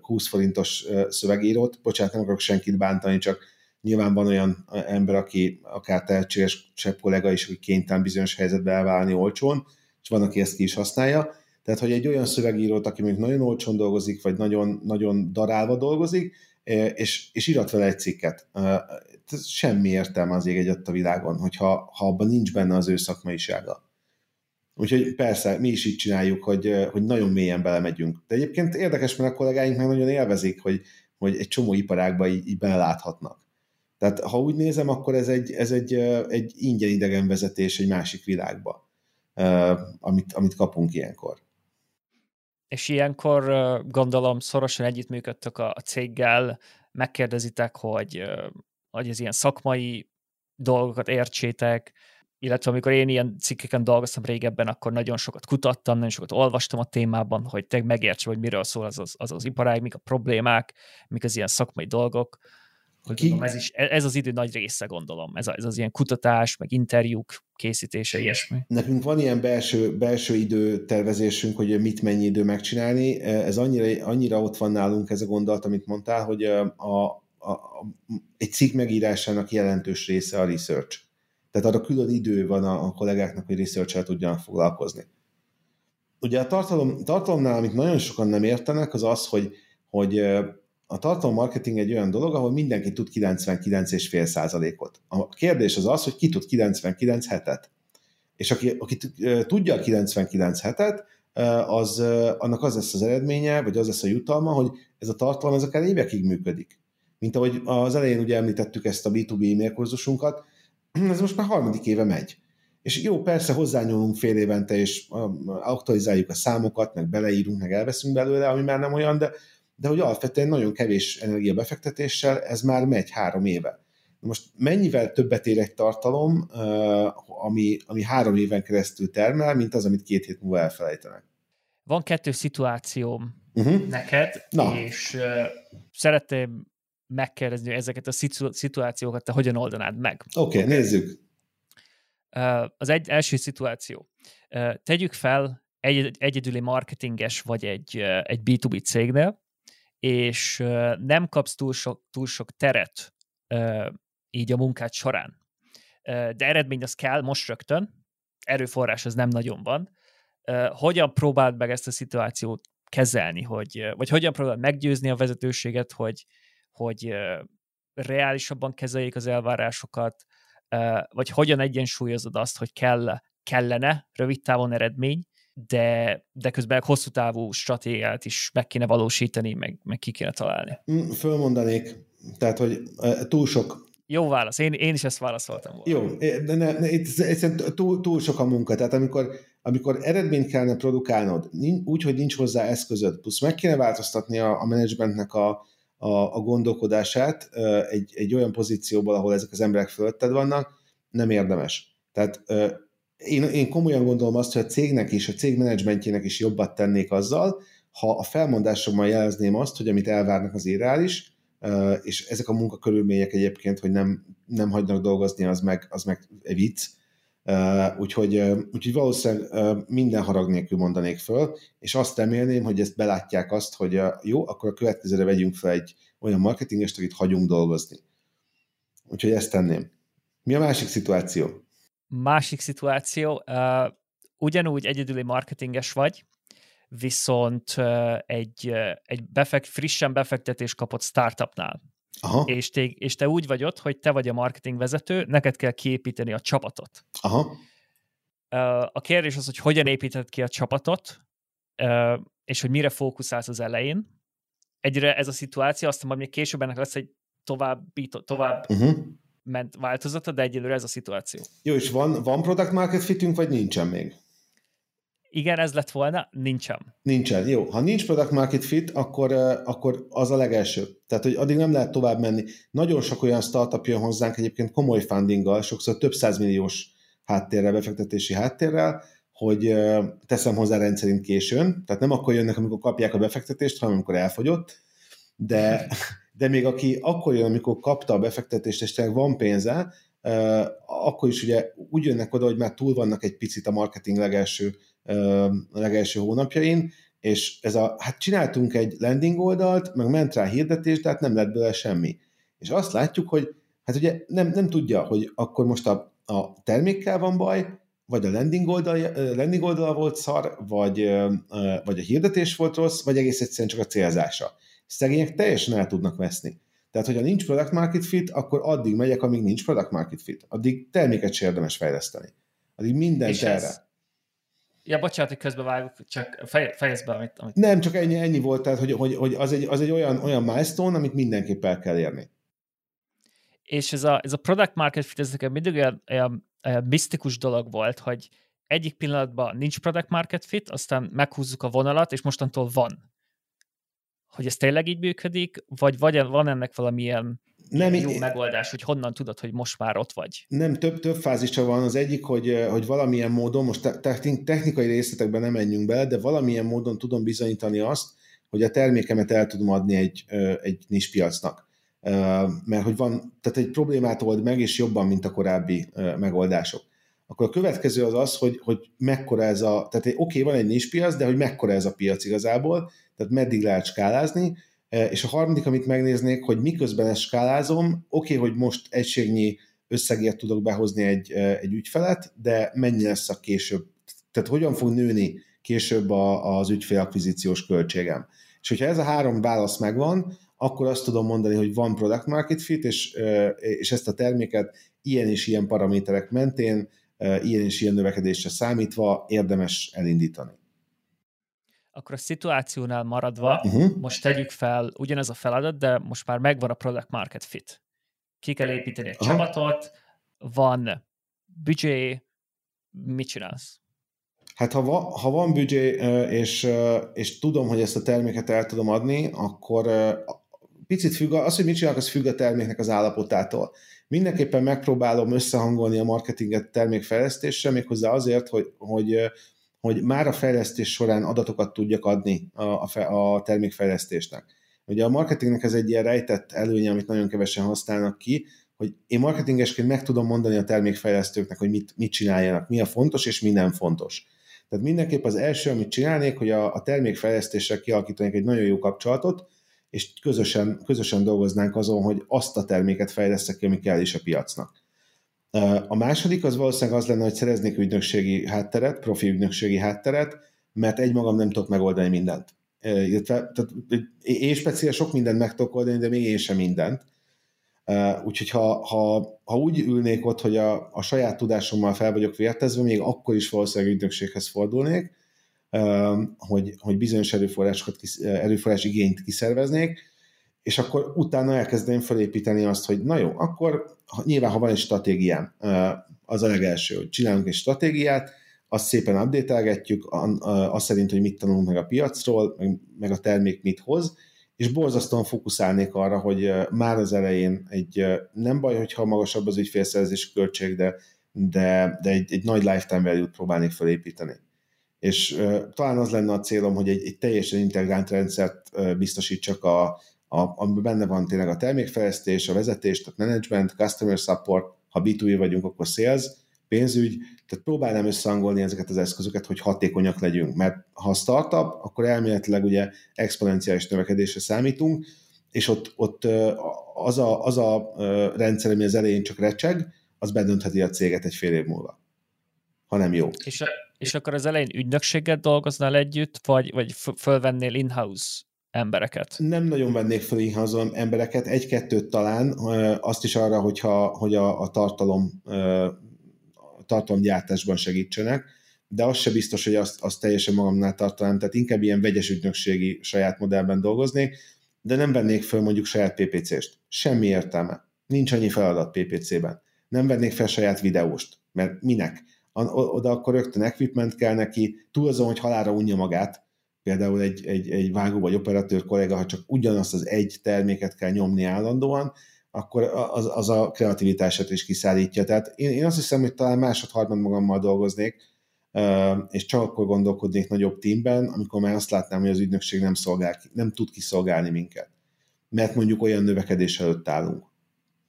20 forintos szövegírót, bocsánat, nem akarok senkit bántani, csak Nyilván van olyan ember, aki akár tehetségesebb kollega is, hogy kénytelen bizonyos helyzetbe elválni olcsón, és van, aki ezt ki is használja. Tehát, hogy egy olyan szövegírót, aki még nagyon olcsón dolgozik, vagy nagyon, nagyon darálva dolgozik, és, és irat vele egy cikket. Ez semmi értelme az ég egyet a világon, hogyha ha abban nincs benne az ő szakmaisága. Úgyhogy persze, mi is így csináljuk, hogy, hogy nagyon mélyen belemegyünk. De egyébként érdekes, mert a kollégáink meg nagyon élvezik, hogy, hogy egy csomó iparágba így, így beleláthatnak. Tehát ha úgy nézem, akkor ez egy, ez egy, egy ingyen idegen vezetés egy másik világba, amit, amit kapunk ilyenkor. És ilyenkor gondolom szorosan együttműködtök a, céggel, megkérdezitek, hogy, hogy az ilyen szakmai dolgokat értsétek, illetve amikor én ilyen cikkeken dolgoztam régebben, akkor nagyon sokat kutattam, nagyon sokat olvastam a témában, hogy te megértse, hogy miről szól az az, az, az iparág, mik a problémák, mik az ilyen szakmai dolgok hogy Ki... tudom, ez, is, ez az idő nagy része, gondolom. Ez, a, ez az ilyen kutatás, meg interjúk készítése, ilyesmi. Nekünk van ilyen belső, belső időtervezésünk, hogy mit mennyi idő megcsinálni. Ez annyira, annyira ott van nálunk ez a gondolat, amit mondtál, hogy a, a, a, egy cikk megírásának jelentős része a research. Tehát arra külön idő van a, a kollégáknak, hogy research tudjanak foglalkozni. Ugye a tartalom, tartalomnál, amit nagyon sokan nem értenek, az az, hogy, hogy a tartalommarketing egy olyan dolog, ahol mindenki tud 99,5 százalékot. A kérdés az az, hogy ki tud 99 hetet. És aki, aki tudja a 99 hetet, az, annak az lesz az eredménye, vagy az lesz a jutalma, hogy ez a tartalom ez akár évekig működik. Mint ahogy az elején ugye említettük ezt a B2B e-mail kurzusunkat, ez most már harmadik éve megy. És jó, persze hozzányúlunk fél évente, és aktualizáljuk a számokat, meg beleírunk, meg elveszünk belőle, ami már nem olyan, de de hogy alapvetően nagyon kevés energiabefektetéssel ez már megy három éve. Most mennyivel többet ér egy tartalom, ami, ami három éven keresztül termel, mint az, amit két hét múlva elfelejtenek? Van kettő szituációm uh-huh. neked, Na. és uh, szeretném megkérdezni ezeket a szitu- szituációkat, te hogyan oldanád meg. Oké, okay, nézzük. Uh, az egy, első szituáció. Uh, tegyük fel, egy, egyedüli marketinges vagy egy, egy B2B cégnél, és nem kapsz túl sok, túl sok teret így a munkád során. De eredmény az kell most rögtön, erőforrás az nem nagyon van. Hogyan próbáld meg ezt a szituációt kezelni, hogy, vagy hogyan próbáld meggyőzni a vezetőséget, hogy, hogy reálisabban kezeljék az elvárásokat, vagy hogyan egyensúlyozod azt, hogy kell, kellene rövid távon eredmény, de, de közben hosszú távú stratégiát is meg kéne valósítani, meg, meg ki kéne találni. Fölmondanék, tehát, hogy túl sok jó válasz, én, én is ezt válaszoltam volna. Jó, de ne, ne, itt egyszerűen túl, túl sok a munka, tehát amikor, amikor eredményt kellene produkálnod, úgy, hogy nincs hozzá eszközöd, plusz meg kéne változtatni a, a menedzsmentnek a, a, a gondolkodását egy, egy olyan pozícióból, ahol ezek az emberek fölötted vannak, nem érdemes. Tehát én, én komolyan gondolom azt, hogy a cégnek is, a cég menedzsmentjének is jobbat tennék azzal, ha a felmondásommal jelezném azt, hogy amit elvárnak az irreális, és ezek a munkakörülmények egyébként, hogy nem, nem hagynak dolgozni, az meg, az meg egy vicc. Úgyhogy, úgyhogy valószínűleg minden harag nélkül mondanék föl, és azt remélném, hogy ezt belátják azt, hogy jó, akkor a következőre vegyünk fel egy olyan marketingest, akit hagyunk dolgozni. Úgyhogy ezt tenném. Mi a másik szituáció? Másik szituáció, uh, ugyanúgy egyedüli marketinges vagy, viszont egy, egy befekt, frissen befektetés kapott startupnál. Aha. És, te, és te úgy vagy ott, hogy te vagy a marketing vezető, neked kell kiépíteni a csapatot. Aha. A kérdés az, hogy hogyan építed ki a csapatot, és hogy mire fókuszálsz az elején. Egyre ez a szituáció, aztán majd még később ennek lesz egy további, tovább uh-huh. Ment változata, de egyelőre ez a szituáció. Jó, és van, van product market fitünk, vagy nincsen még? igen, ez lett volna, nincsen. Nincsen. Jó, ha nincs product market fit, akkor, akkor az a legelső. Tehát, hogy addig nem lehet tovább menni. Nagyon sok olyan startup jön hozzánk egyébként komoly fundinggal, sokszor több százmilliós háttérrel, befektetési háttérrel, hogy teszem hozzá rendszerint későn, tehát nem akkor jönnek, amikor kapják a befektetést, hanem amikor elfogyott, de, de még aki akkor jön, amikor kapta a befektetést, és tényleg van pénze, akkor is ugye úgy jönnek oda, hogy már túl vannak egy picit a marketing legelső legelső hónapjain, és ez a, hát csináltunk egy landing oldalt, meg ment rá hirdetés, de hát nem lett belőle semmi. És azt látjuk, hogy hát ugye nem, nem tudja, hogy akkor most a, a termékkel van baj, vagy a landing oldal, landing oldal volt szar, vagy, vagy a hirdetés volt rossz, vagy egész egyszerűen csak a célzása. Szegények teljesen el tudnak veszni. Tehát, hogyha nincs product market fit, akkor addig megyek, amíg nincs product market fit. Addig terméket sem érdemes fejleszteni. Addig mindent És erre. Ez, Ja, bocsánat, hogy közbevágok, csak fejezd be, amit, amit... Nem, csak ennyi, ennyi volt, tehát hogy, hogy, hogy az, egy, az egy olyan, olyan milestone, amit mindenképp el kell érni. És ez a, ez a product market fit, ez nekem mindig olyan, olyan, olyan misztikus dolog volt, hogy egyik pillanatban nincs product market fit, aztán meghúzzuk a vonalat, és mostantól van. Hogy ez tényleg így működik, vagy, vagy van ennek valamilyen nem, jó megoldás, hogy honnan tudod, hogy most már ott vagy? Nem, több, több fázisa van. Az egyik, hogy, hogy valamilyen módon, most technikai részletekben nem menjünk bele, de valamilyen módon tudom bizonyítani azt, hogy a termékemet el tudom adni egy, egy nispiacnak. Mert hogy van, tehát egy problémát old meg, és jobban, mint a korábbi megoldások. Akkor a következő az az, hogy, hogy mekkora ez a, tehát oké, okay, van egy nispiac, de hogy mekkora ez a piac igazából, tehát meddig lehet skálázni, E, és a harmadik, amit megnéznék, hogy miközben ezt skálázom, oké, okay, hogy most egységnyi összegért tudok behozni egy, e, egy ügyfelet, de mennyi lesz a később, tehát hogyan fog nőni később a, az ügyfélakvizíciós költségem. És hogyha ez a három válasz megvan, akkor azt tudom mondani, hogy van product market fit, és, e, és ezt a terméket ilyen és ilyen paraméterek mentén, ilyen és ilyen növekedésre számítva érdemes elindítani akkor a szituációnál maradva uh-huh. most tegyük fel ugyanez a feladat, de most már megvan a product market fit. Ki kell építeni egy uh-huh. csapatot, van büdzsé, mit csinálsz? Hát ha, va, ha van büdzsé, és, és tudom, hogy ezt a terméket el tudom adni, akkor picit függ, az, hogy mit csinálok, az függ a terméknek az állapotától. Mindenképpen megpróbálom összehangolni a marketinget termékfejlesztéssel, méghozzá azért, hogy, hogy hogy már a fejlesztés során adatokat tudjak adni a, a, termékfejlesztésnek. Ugye a marketingnek ez egy ilyen rejtett előnye, amit nagyon kevesen használnak ki, hogy én marketingesként meg tudom mondani a termékfejlesztőknek, hogy mit, mit csináljanak, mi a fontos és mi nem fontos. Tehát mindenképp az első, amit csinálnék, hogy a, a termékfejlesztéssel kialakítanék egy nagyon jó kapcsolatot, és közösen, közösen dolgoznánk azon, hogy azt a terméket fejlesztek ki, ami kell is a piacnak. A második az valószínűleg az lenne, hogy szereznék ügynökségi hátteret, profi ügynökségi hátteret, mert egymagam nem tudok megoldani mindent. Illetve, tehát én speciál sok mindent meg tudok oldani, de még én sem mindent. Úgyhogy ha, ha, ha úgy ülnék ott, hogy a, a saját tudásommal fel vagyok vértezve, még akkor is valószínűleg ügynökséghez fordulnék, hogy, hogy bizonyos erőforrásokat, erőforrás igényt kiszerveznék, és akkor utána elkezdeném felépíteni azt, hogy na jó, akkor nyilván, ha van egy stratégiám, az a legelső, hogy csinálunk egy stratégiát, azt szépen update azt szerint, hogy mit tanulunk meg a piacról, meg a termék mit hoz, és borzasztóan fókuszálnék arra, hogy már az elején egy, nem baj, hogyha magasabb az ügyfélszerzési költség, de, de, de egy, egy nagy lifetime value-t próbálnék felépíteni. És uh, talán az lenne a célom, hogy egy, egy teljesen integrált rendszert uh, biztosítsak, a, a, amiben benne van tényleg a termékfejlesztés, a vezetés, tehát management, customer support, ha B2B vagyunk, akkor sales, pénzügy, tehát próbálnám összehangolni ezeket az eszközöket, hogy hatékonyak legyünk, mert ha a startup, akkor elméletileg ugye exponenciális növekedésre számítunk, és ott, ott az, a, az a rendszer, ami az elején csak recseg, az bedöntheti a céget egy fél év múlva, ha nem jó. És, és akkor az elején ügynökséget dolgoznál együtt, vagy, vagy fölvennél in-house embereket? Nem nagyon vennék fel in embereket, egy-kettőt talán, azt is arra, hogyha, hogy a, a tartalom tartalomgyártásban segítsenek, de az se biztos, hogy azt, azt teljesen magamnál tartanám, tehát inkább ilyen vegyes ügynökségi saját modellben dolgoznék, de nem vennék föl mondjuk saját PPC-st. Semmi értelme. Nincs annyi feladat PPC-ben. Nem vennék fel saját videóst, mert minek? Oda akkor rögtön equipment kell neki, túl azon, hogy halára unja magát, például egy, egy, egy vágó vagy operatőr kollega, ha csak ugyanazt az egy terméket kell nyomni állandóan, akkor az, az a kreativitását is kiszállítja. Tehát én, én azt hiszem, hogy talán másod-harmad magammal dolgoznék, és csak akkor gondolkodnék nagyobb teamben, amikor már azt látnám, hogy az ügynökség nem, szolgál, nem tud kiszolgálni minket. Mert mondjuk olyan növekedés előtt állunk.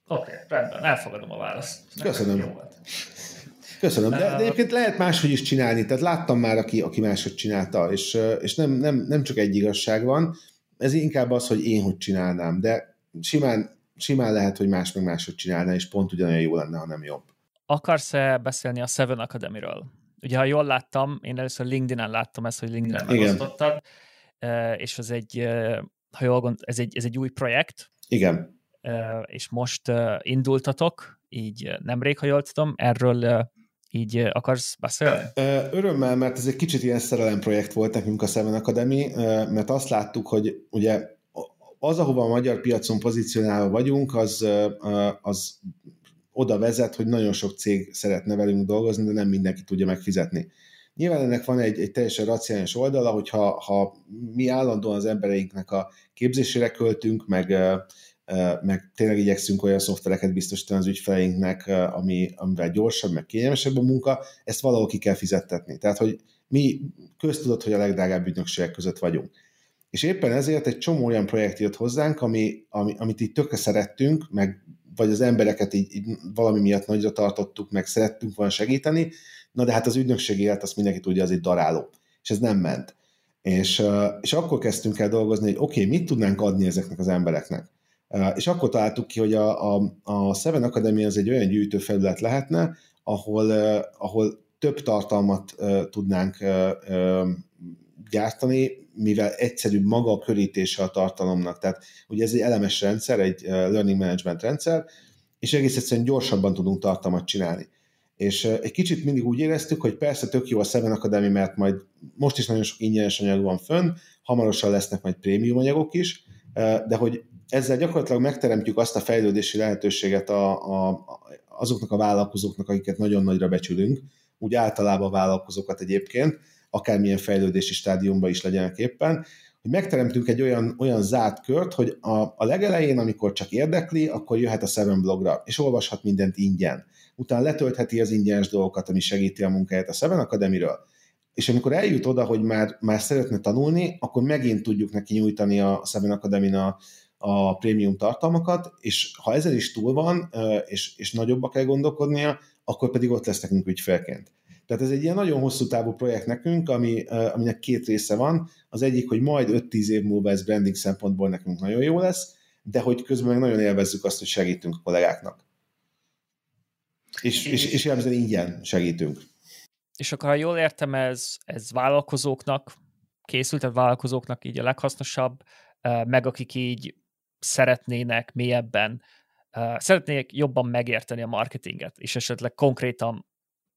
Oké, okay, rendben, elfogadom a választ. Köszönöm. Köszönöm, de, de egyébként lehet máshogy is csinálni, tehát láttam már, aki, aki máshogy csinálta, és, és nem, nem, nem csak egy igazság van, ez inkább az, hogy én hogy csinálnám, de simán simán lehet, hogy más meg máshogy csinálna, és pont ugyanolyan jó lenne, ha nem jobb. Akarsz-e beszélni a Seven Academy-ről? Ugye, ha jól láttam, én először LinkedIn-en láttam ezt, hogy LinkedIn-en megosztottad, és ez egy, ha jól gond, ez egy, ez egy új projekt. Igen. És most indultatok, így nemrég, ha jól tudom, erről így akarsz beszélni? Örömmel, mert ez egy kicsit ilyen szerelem projekt volt nekünk a Seven Academy, mert azt láttuk, hogy ugye az, ahova a magyar piacon pozícionálva vagyunk, az, az oda vezet, hogy nagyon sok cég szeretne velünk dolgozni, de nem mindenki tudja megfizetni. Nyilván ennek van egy, egy teljesen racionális oldala, hogyha ha mi állandóan az embereinknek a képzésére költünk, meg, meg tényleg igyekszünk olyan szoftvereket biztosítani az ügyfeleinknek, ami, amivel gyorsabb, meg kényelmesebb a munka, ezt valahol ki kell fizettetni. Tehát, hogy mi köztudott, hogy a legdrágább ügynökségek között vagyunk. És éppen ezért egy csomó olyan projekt jött hozzánk, ami, ami, amit így tökre szerettünk, meg vagy az embereket így, így valami miatt nagyra tartottuk, meg szerettünk volna segíteni, na de hát az ügynökség élet, azt mindenki tudja, az egy daráló. És ez nem ment. És, és akkor kezdtünk el dolgozni, hogy oké, okay, mit tudnánk adni ezeknek az embereknek. És akkor találtuk ki, hogy a, a, a Seven Academy az egy olyan gyűjtőfelület lehetne, ahol, ahol több tartalmat tudnánk gyártani, mivel egyszerűbb maga a körítése a tartalomnak. Tehát ugye ez egy elemes rendszer, egy learning management rendszer, és egész egyszerűen gyorsabban tudunk tartalmat csinálni. És egy kicsit mindig úgy éreztük, hogy persze tök jó a Seven Academy, mert majd most is nagyon sok ingyenes anyag van fönn, hamarosan lesznek majd prémium anyagok is, de hogy ezzel gyakorlatilag megteremtjük azt a fejlődési lehetőséget a, a, azoknak a vállalkozóknak, akiket nagyon nagyra becsülünk, úgy általában vállalkozókat egyébként, akármilyen fejlődési stádiumban is legyenek éppen, hogy megteremtünk egy olyan, olyan zárt kört, hogy a, a legelején, amikor csak érdekli, akkor jöhet a Seven blogra, és olvashat mindent ingyen. Utána letöltheti az ingyenes dolgokat, ami segíti a munkáját a Seven Academy-ről, és amikor eljut oda, hogy már, már szeretne tanulni, akkor megint tudjuk neki nyújtani a Seven academy a, a prémium tartalmakat, és ha ezen is túl van, és, és nagyobbak kell gondolkodnia, akkor pedig ott lesz nekünk ügyfélként. Tehát ez egy ilyen nagyon hosszú távú projekt nekünk, ami, aminek két része van. Az egyik, hogy majd 5-10 év múlva ez branding szempontból nekünk nagyon jó lesz, de hogy közben meg nagyon élvezzük azt, hogy segítünk a kollégáknak. És, és, és jellemzően ingyen segítünk. És akkor, ha jól értem, ez, ez vállalkozóknak készült, tehát vállalkozóknak így a leghasznosabb, meg akik így szeretnének mélyebben, szeretnék jobban megérteni a marketinget, és esetleg konkrétan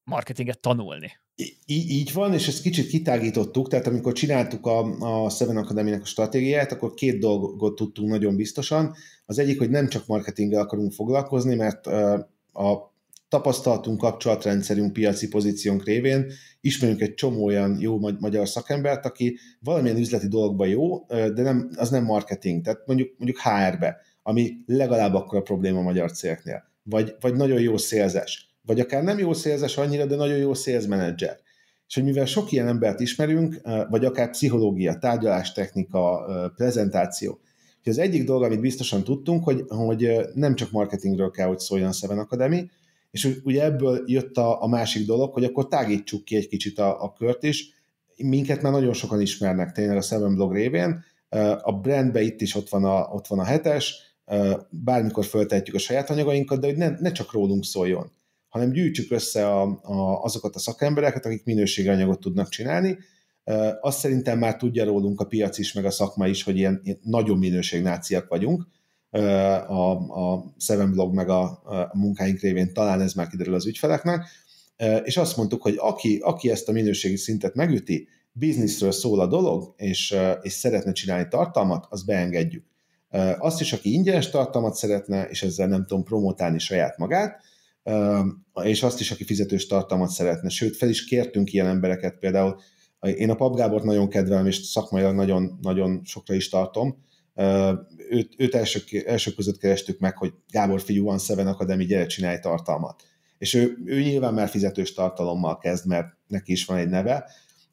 marketinget tanulni. Így, így van, és ezt kicsit kitágítottuk, tehát amikor csináltuk a, a Seven academy a stratégiát, akkor két dolgot tudtunk nagyon biztosan. Az egyik, hogy nem csak marketinggel akarunk foglalkozni, mert a tapasztalatunk, kapcsolatrendszerünk, piaci pozíciónk révén. Ismerünk egy csomó olyan jó magyar szakembert, aki valamilyen üzleti dologban jó, de nem, az nem marketing, tehát mondjuk, mondjuk HR-be, ami legalább akkor a probléma a magyar cégeknél, vagy, vagy nagyon jó szélzes, vagy akár nem jó szélzes annyira, de nagyon jó sales manager. És hogy mivel sok ilyen embert ismerünk, vagy akár pszichológia, tárgyalástechnika, prezentáció, hogy az egyik dolog, amit biztosan tudtunk, hogy, hogy nem csak marketingről kell, hogy szóljon a Seven Academy, és ugye ebből jött a, a másik dolog, hogy akkor tágítsuk ki egy kicsit a, a kört is. Minket már nagyon sokan ismernek tényleg a Seven blog révén. A brandbe itt is ott van a, ott van a hetes, bármikor föltehetjük a saját anyagainkat, de hogy ne, ne csak rólunk szóljon, hanem gyűjtsük össze a, a, azokat a szakembereket, akik minőségi anyagot tudnak csinálni. Azt szerintem már tudja rólunk a piac is, meg a szakma is, hogy ilyen, ilyen nagyon minőségnáciak vagyunk, a, a Seven Blog meg a, a munkáink révén talán ez már kiderül az ügyfeleknek, és azt mondtuk, hogy aki, aki ezt a minőségi szintet megüti, bizniszről szól a dolog, és, és szeretne csinálni tartalmat, az beengedjük. Azt is, aki ingyenes tartalmat szeretne, és ezzel nem tudom promotálni saját magát, és azt is, aki fizetős tartalmat szeretne. Sőt, fel is kértünk ilyen embereket, például én a Pap Gábort nagyon kedvelem, és szakmailag nagyon, nagyon sokra is tartom, őt, őt első, első között kerestük meg, hogy Gábor fiú van Seven Academy, gyere csinálj tartalmat. És ő, ő nyilván már fizetős tartalommal kezd, mert neki is van egy neve,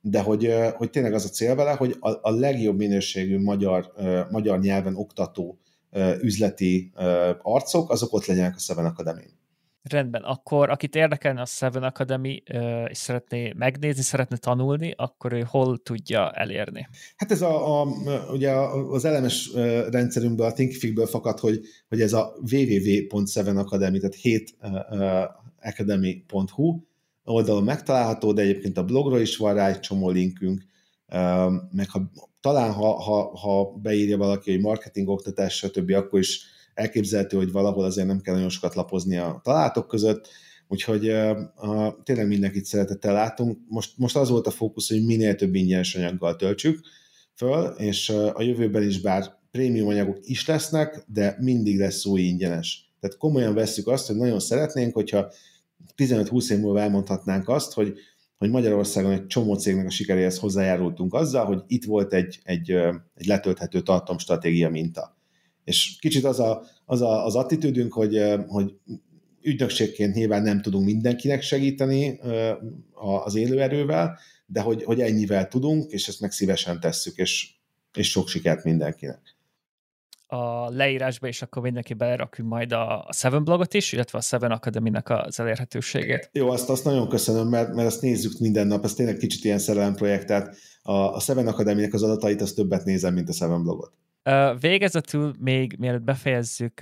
de hogy, hogy tényleg az a cél vele, hogy a, a legjobb minőségű magyar, magyar nyelven oktató üzleti arcok, azok ott legyenek a Seven academy. Rendben, akkor akit érdekelne a Seven Academy, és szeretné megnézni, szeretne tanulni, akkor ő hol tudja elérni? Hát ez a, a ugye az elemes rendszerünkből, a Thinkific-ből fakad, hogy, hogy ez a www.7academy, tehát 7 academy.hu oldalon megtalálható, de egyébként a blogról is van rá egy csomó linkünk, meg ha, talán ha, ha, ha beírja valaki, hogy marketing, oktatás, stb., akkor is elképzelhető, hogy valahol azért nem kell nagyon sokat lapozni a találatok között, úgyhogy uh, tényleg mindenkit szeretettel látunk. Most, most az volt a fókusz, hogy minél több ingyenes anyaggal töltsük föl, és uh, a jövőben is bár prémium anyagok is lesznek, de mindig lesz új ingyenes. Tehát komolyan vesszük azt, hogy nagyon szeretnénk, hogyha 15-20 év múlva elmondhatnánk azt, hogy, hogy Magyarországon egy csomó cégnek a sikeréhez hozzájárultunk azzal, hogy itt volt egy, egy, egy letölthető tartalomstratégia minta. És kicsit az a, az, a, az attitűdünk, hogy, hogy ügynökségként nyilván nem tudunk mindenkinek segíteni az élőerővel, de hogy, hogy ennyivel tudunk, és ezt meg szívesen tesszük, és, és sok sikert mindenkinek. A leírásba is akkor mindenki belerakjuk majd a, Seven blogot is, illetve a Seven Academy-nek az elérhetőségét. Jó, azt, azt nagyon köszönöm, mert, mert azt nézzük minden nap, ez tényleg kicsit ilyen szerelemprojekt, tehát a, a Seven Academy-nek az adatait, azt többet nézem, mint a Seven blogot. Végezetül még mielőtt befejezzük,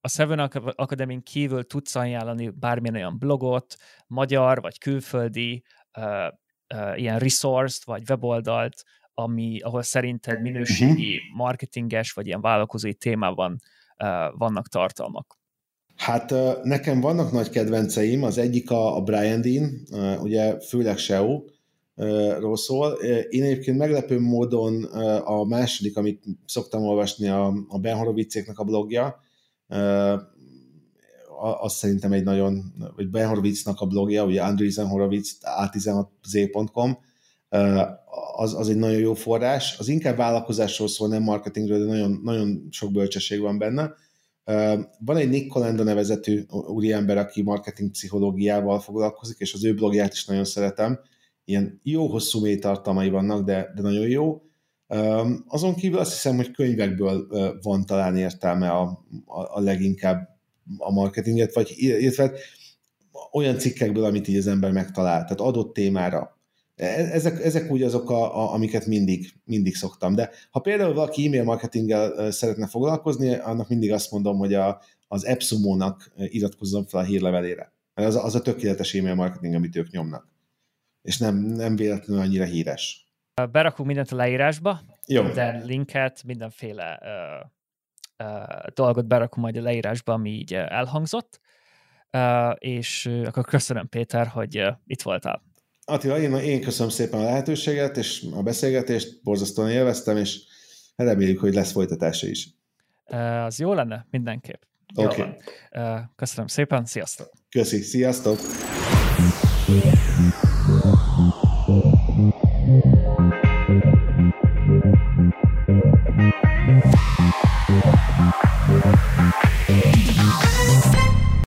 a Seven academy kívül tudsz ajánlani bármilyen olyan blogot, magyar vagy külföldi, ilyen resource vagy weboldalt, ami, ahol szerinted minőségi mhm. marketinges vagy ilyen vállalkozói témában vannak tartalmak? Hát nekem vannak nagy kedvenceim, az egyik a, a Brian Dean, ugye főleg SEO, ról szól. Én egyébként meglepő módon a második, amit szoktam olvasni, a, a Ben Horowitzéknek a blogja, az szerintem egy nagyon, vagy Ben Horowitznak a blogja, ugye Andreessen Horowitz, a16z.com, az, az egy nagyon jó forrás. Az inkább vállalkozásról szól, nem marketingről, de nagyon, nagyon sok bölcsesség van benne. Van egy Nick Colenda nevezetű úriember, aki marketing pszichológiával foglalkozik, és az ő blogját is nagyon szeretem ilyen jó hosszú mély tartalmai vannak, de, de nagyon jó. Azon kívül azt hiszem, hogy könyvekből van talán értelme a, a, a leginkább a marketinget, vagy illetve olyan cikkekből, amit így az ember megtalál, tehát adott témára. E, ezek, ezek úgy azok, a, a, amiket mindig, mindig szoktam. De ha például valaki e-mail marketinggel szeretne foglalkozni, annak mindig azt mondom, hogy a, az AppSumo-nak iratkozzon fel a hírlevelére Az, az a tökéletes e-mail marketing, amit ők nyomnak. És nem, nem véletlenül annyira híres. Berakunk mindent a leírásba, Jó. minden linket, mindenféle uh, uh, dolgot berakunk majd a leírásba, ami így elhangzott, uh, és akkor köszönöm Péter, hogy itt voltál. Attila, én, én köszönöm szépen a lehetőséget, és a beszélgetést, borzasztóan élveztem, és reméljük, hogy lesz folytatása is. Az jó lenne? Mindenképp. Oké. Okay. Köszönöm szépen, sziasztok! Köszi, sziasztok!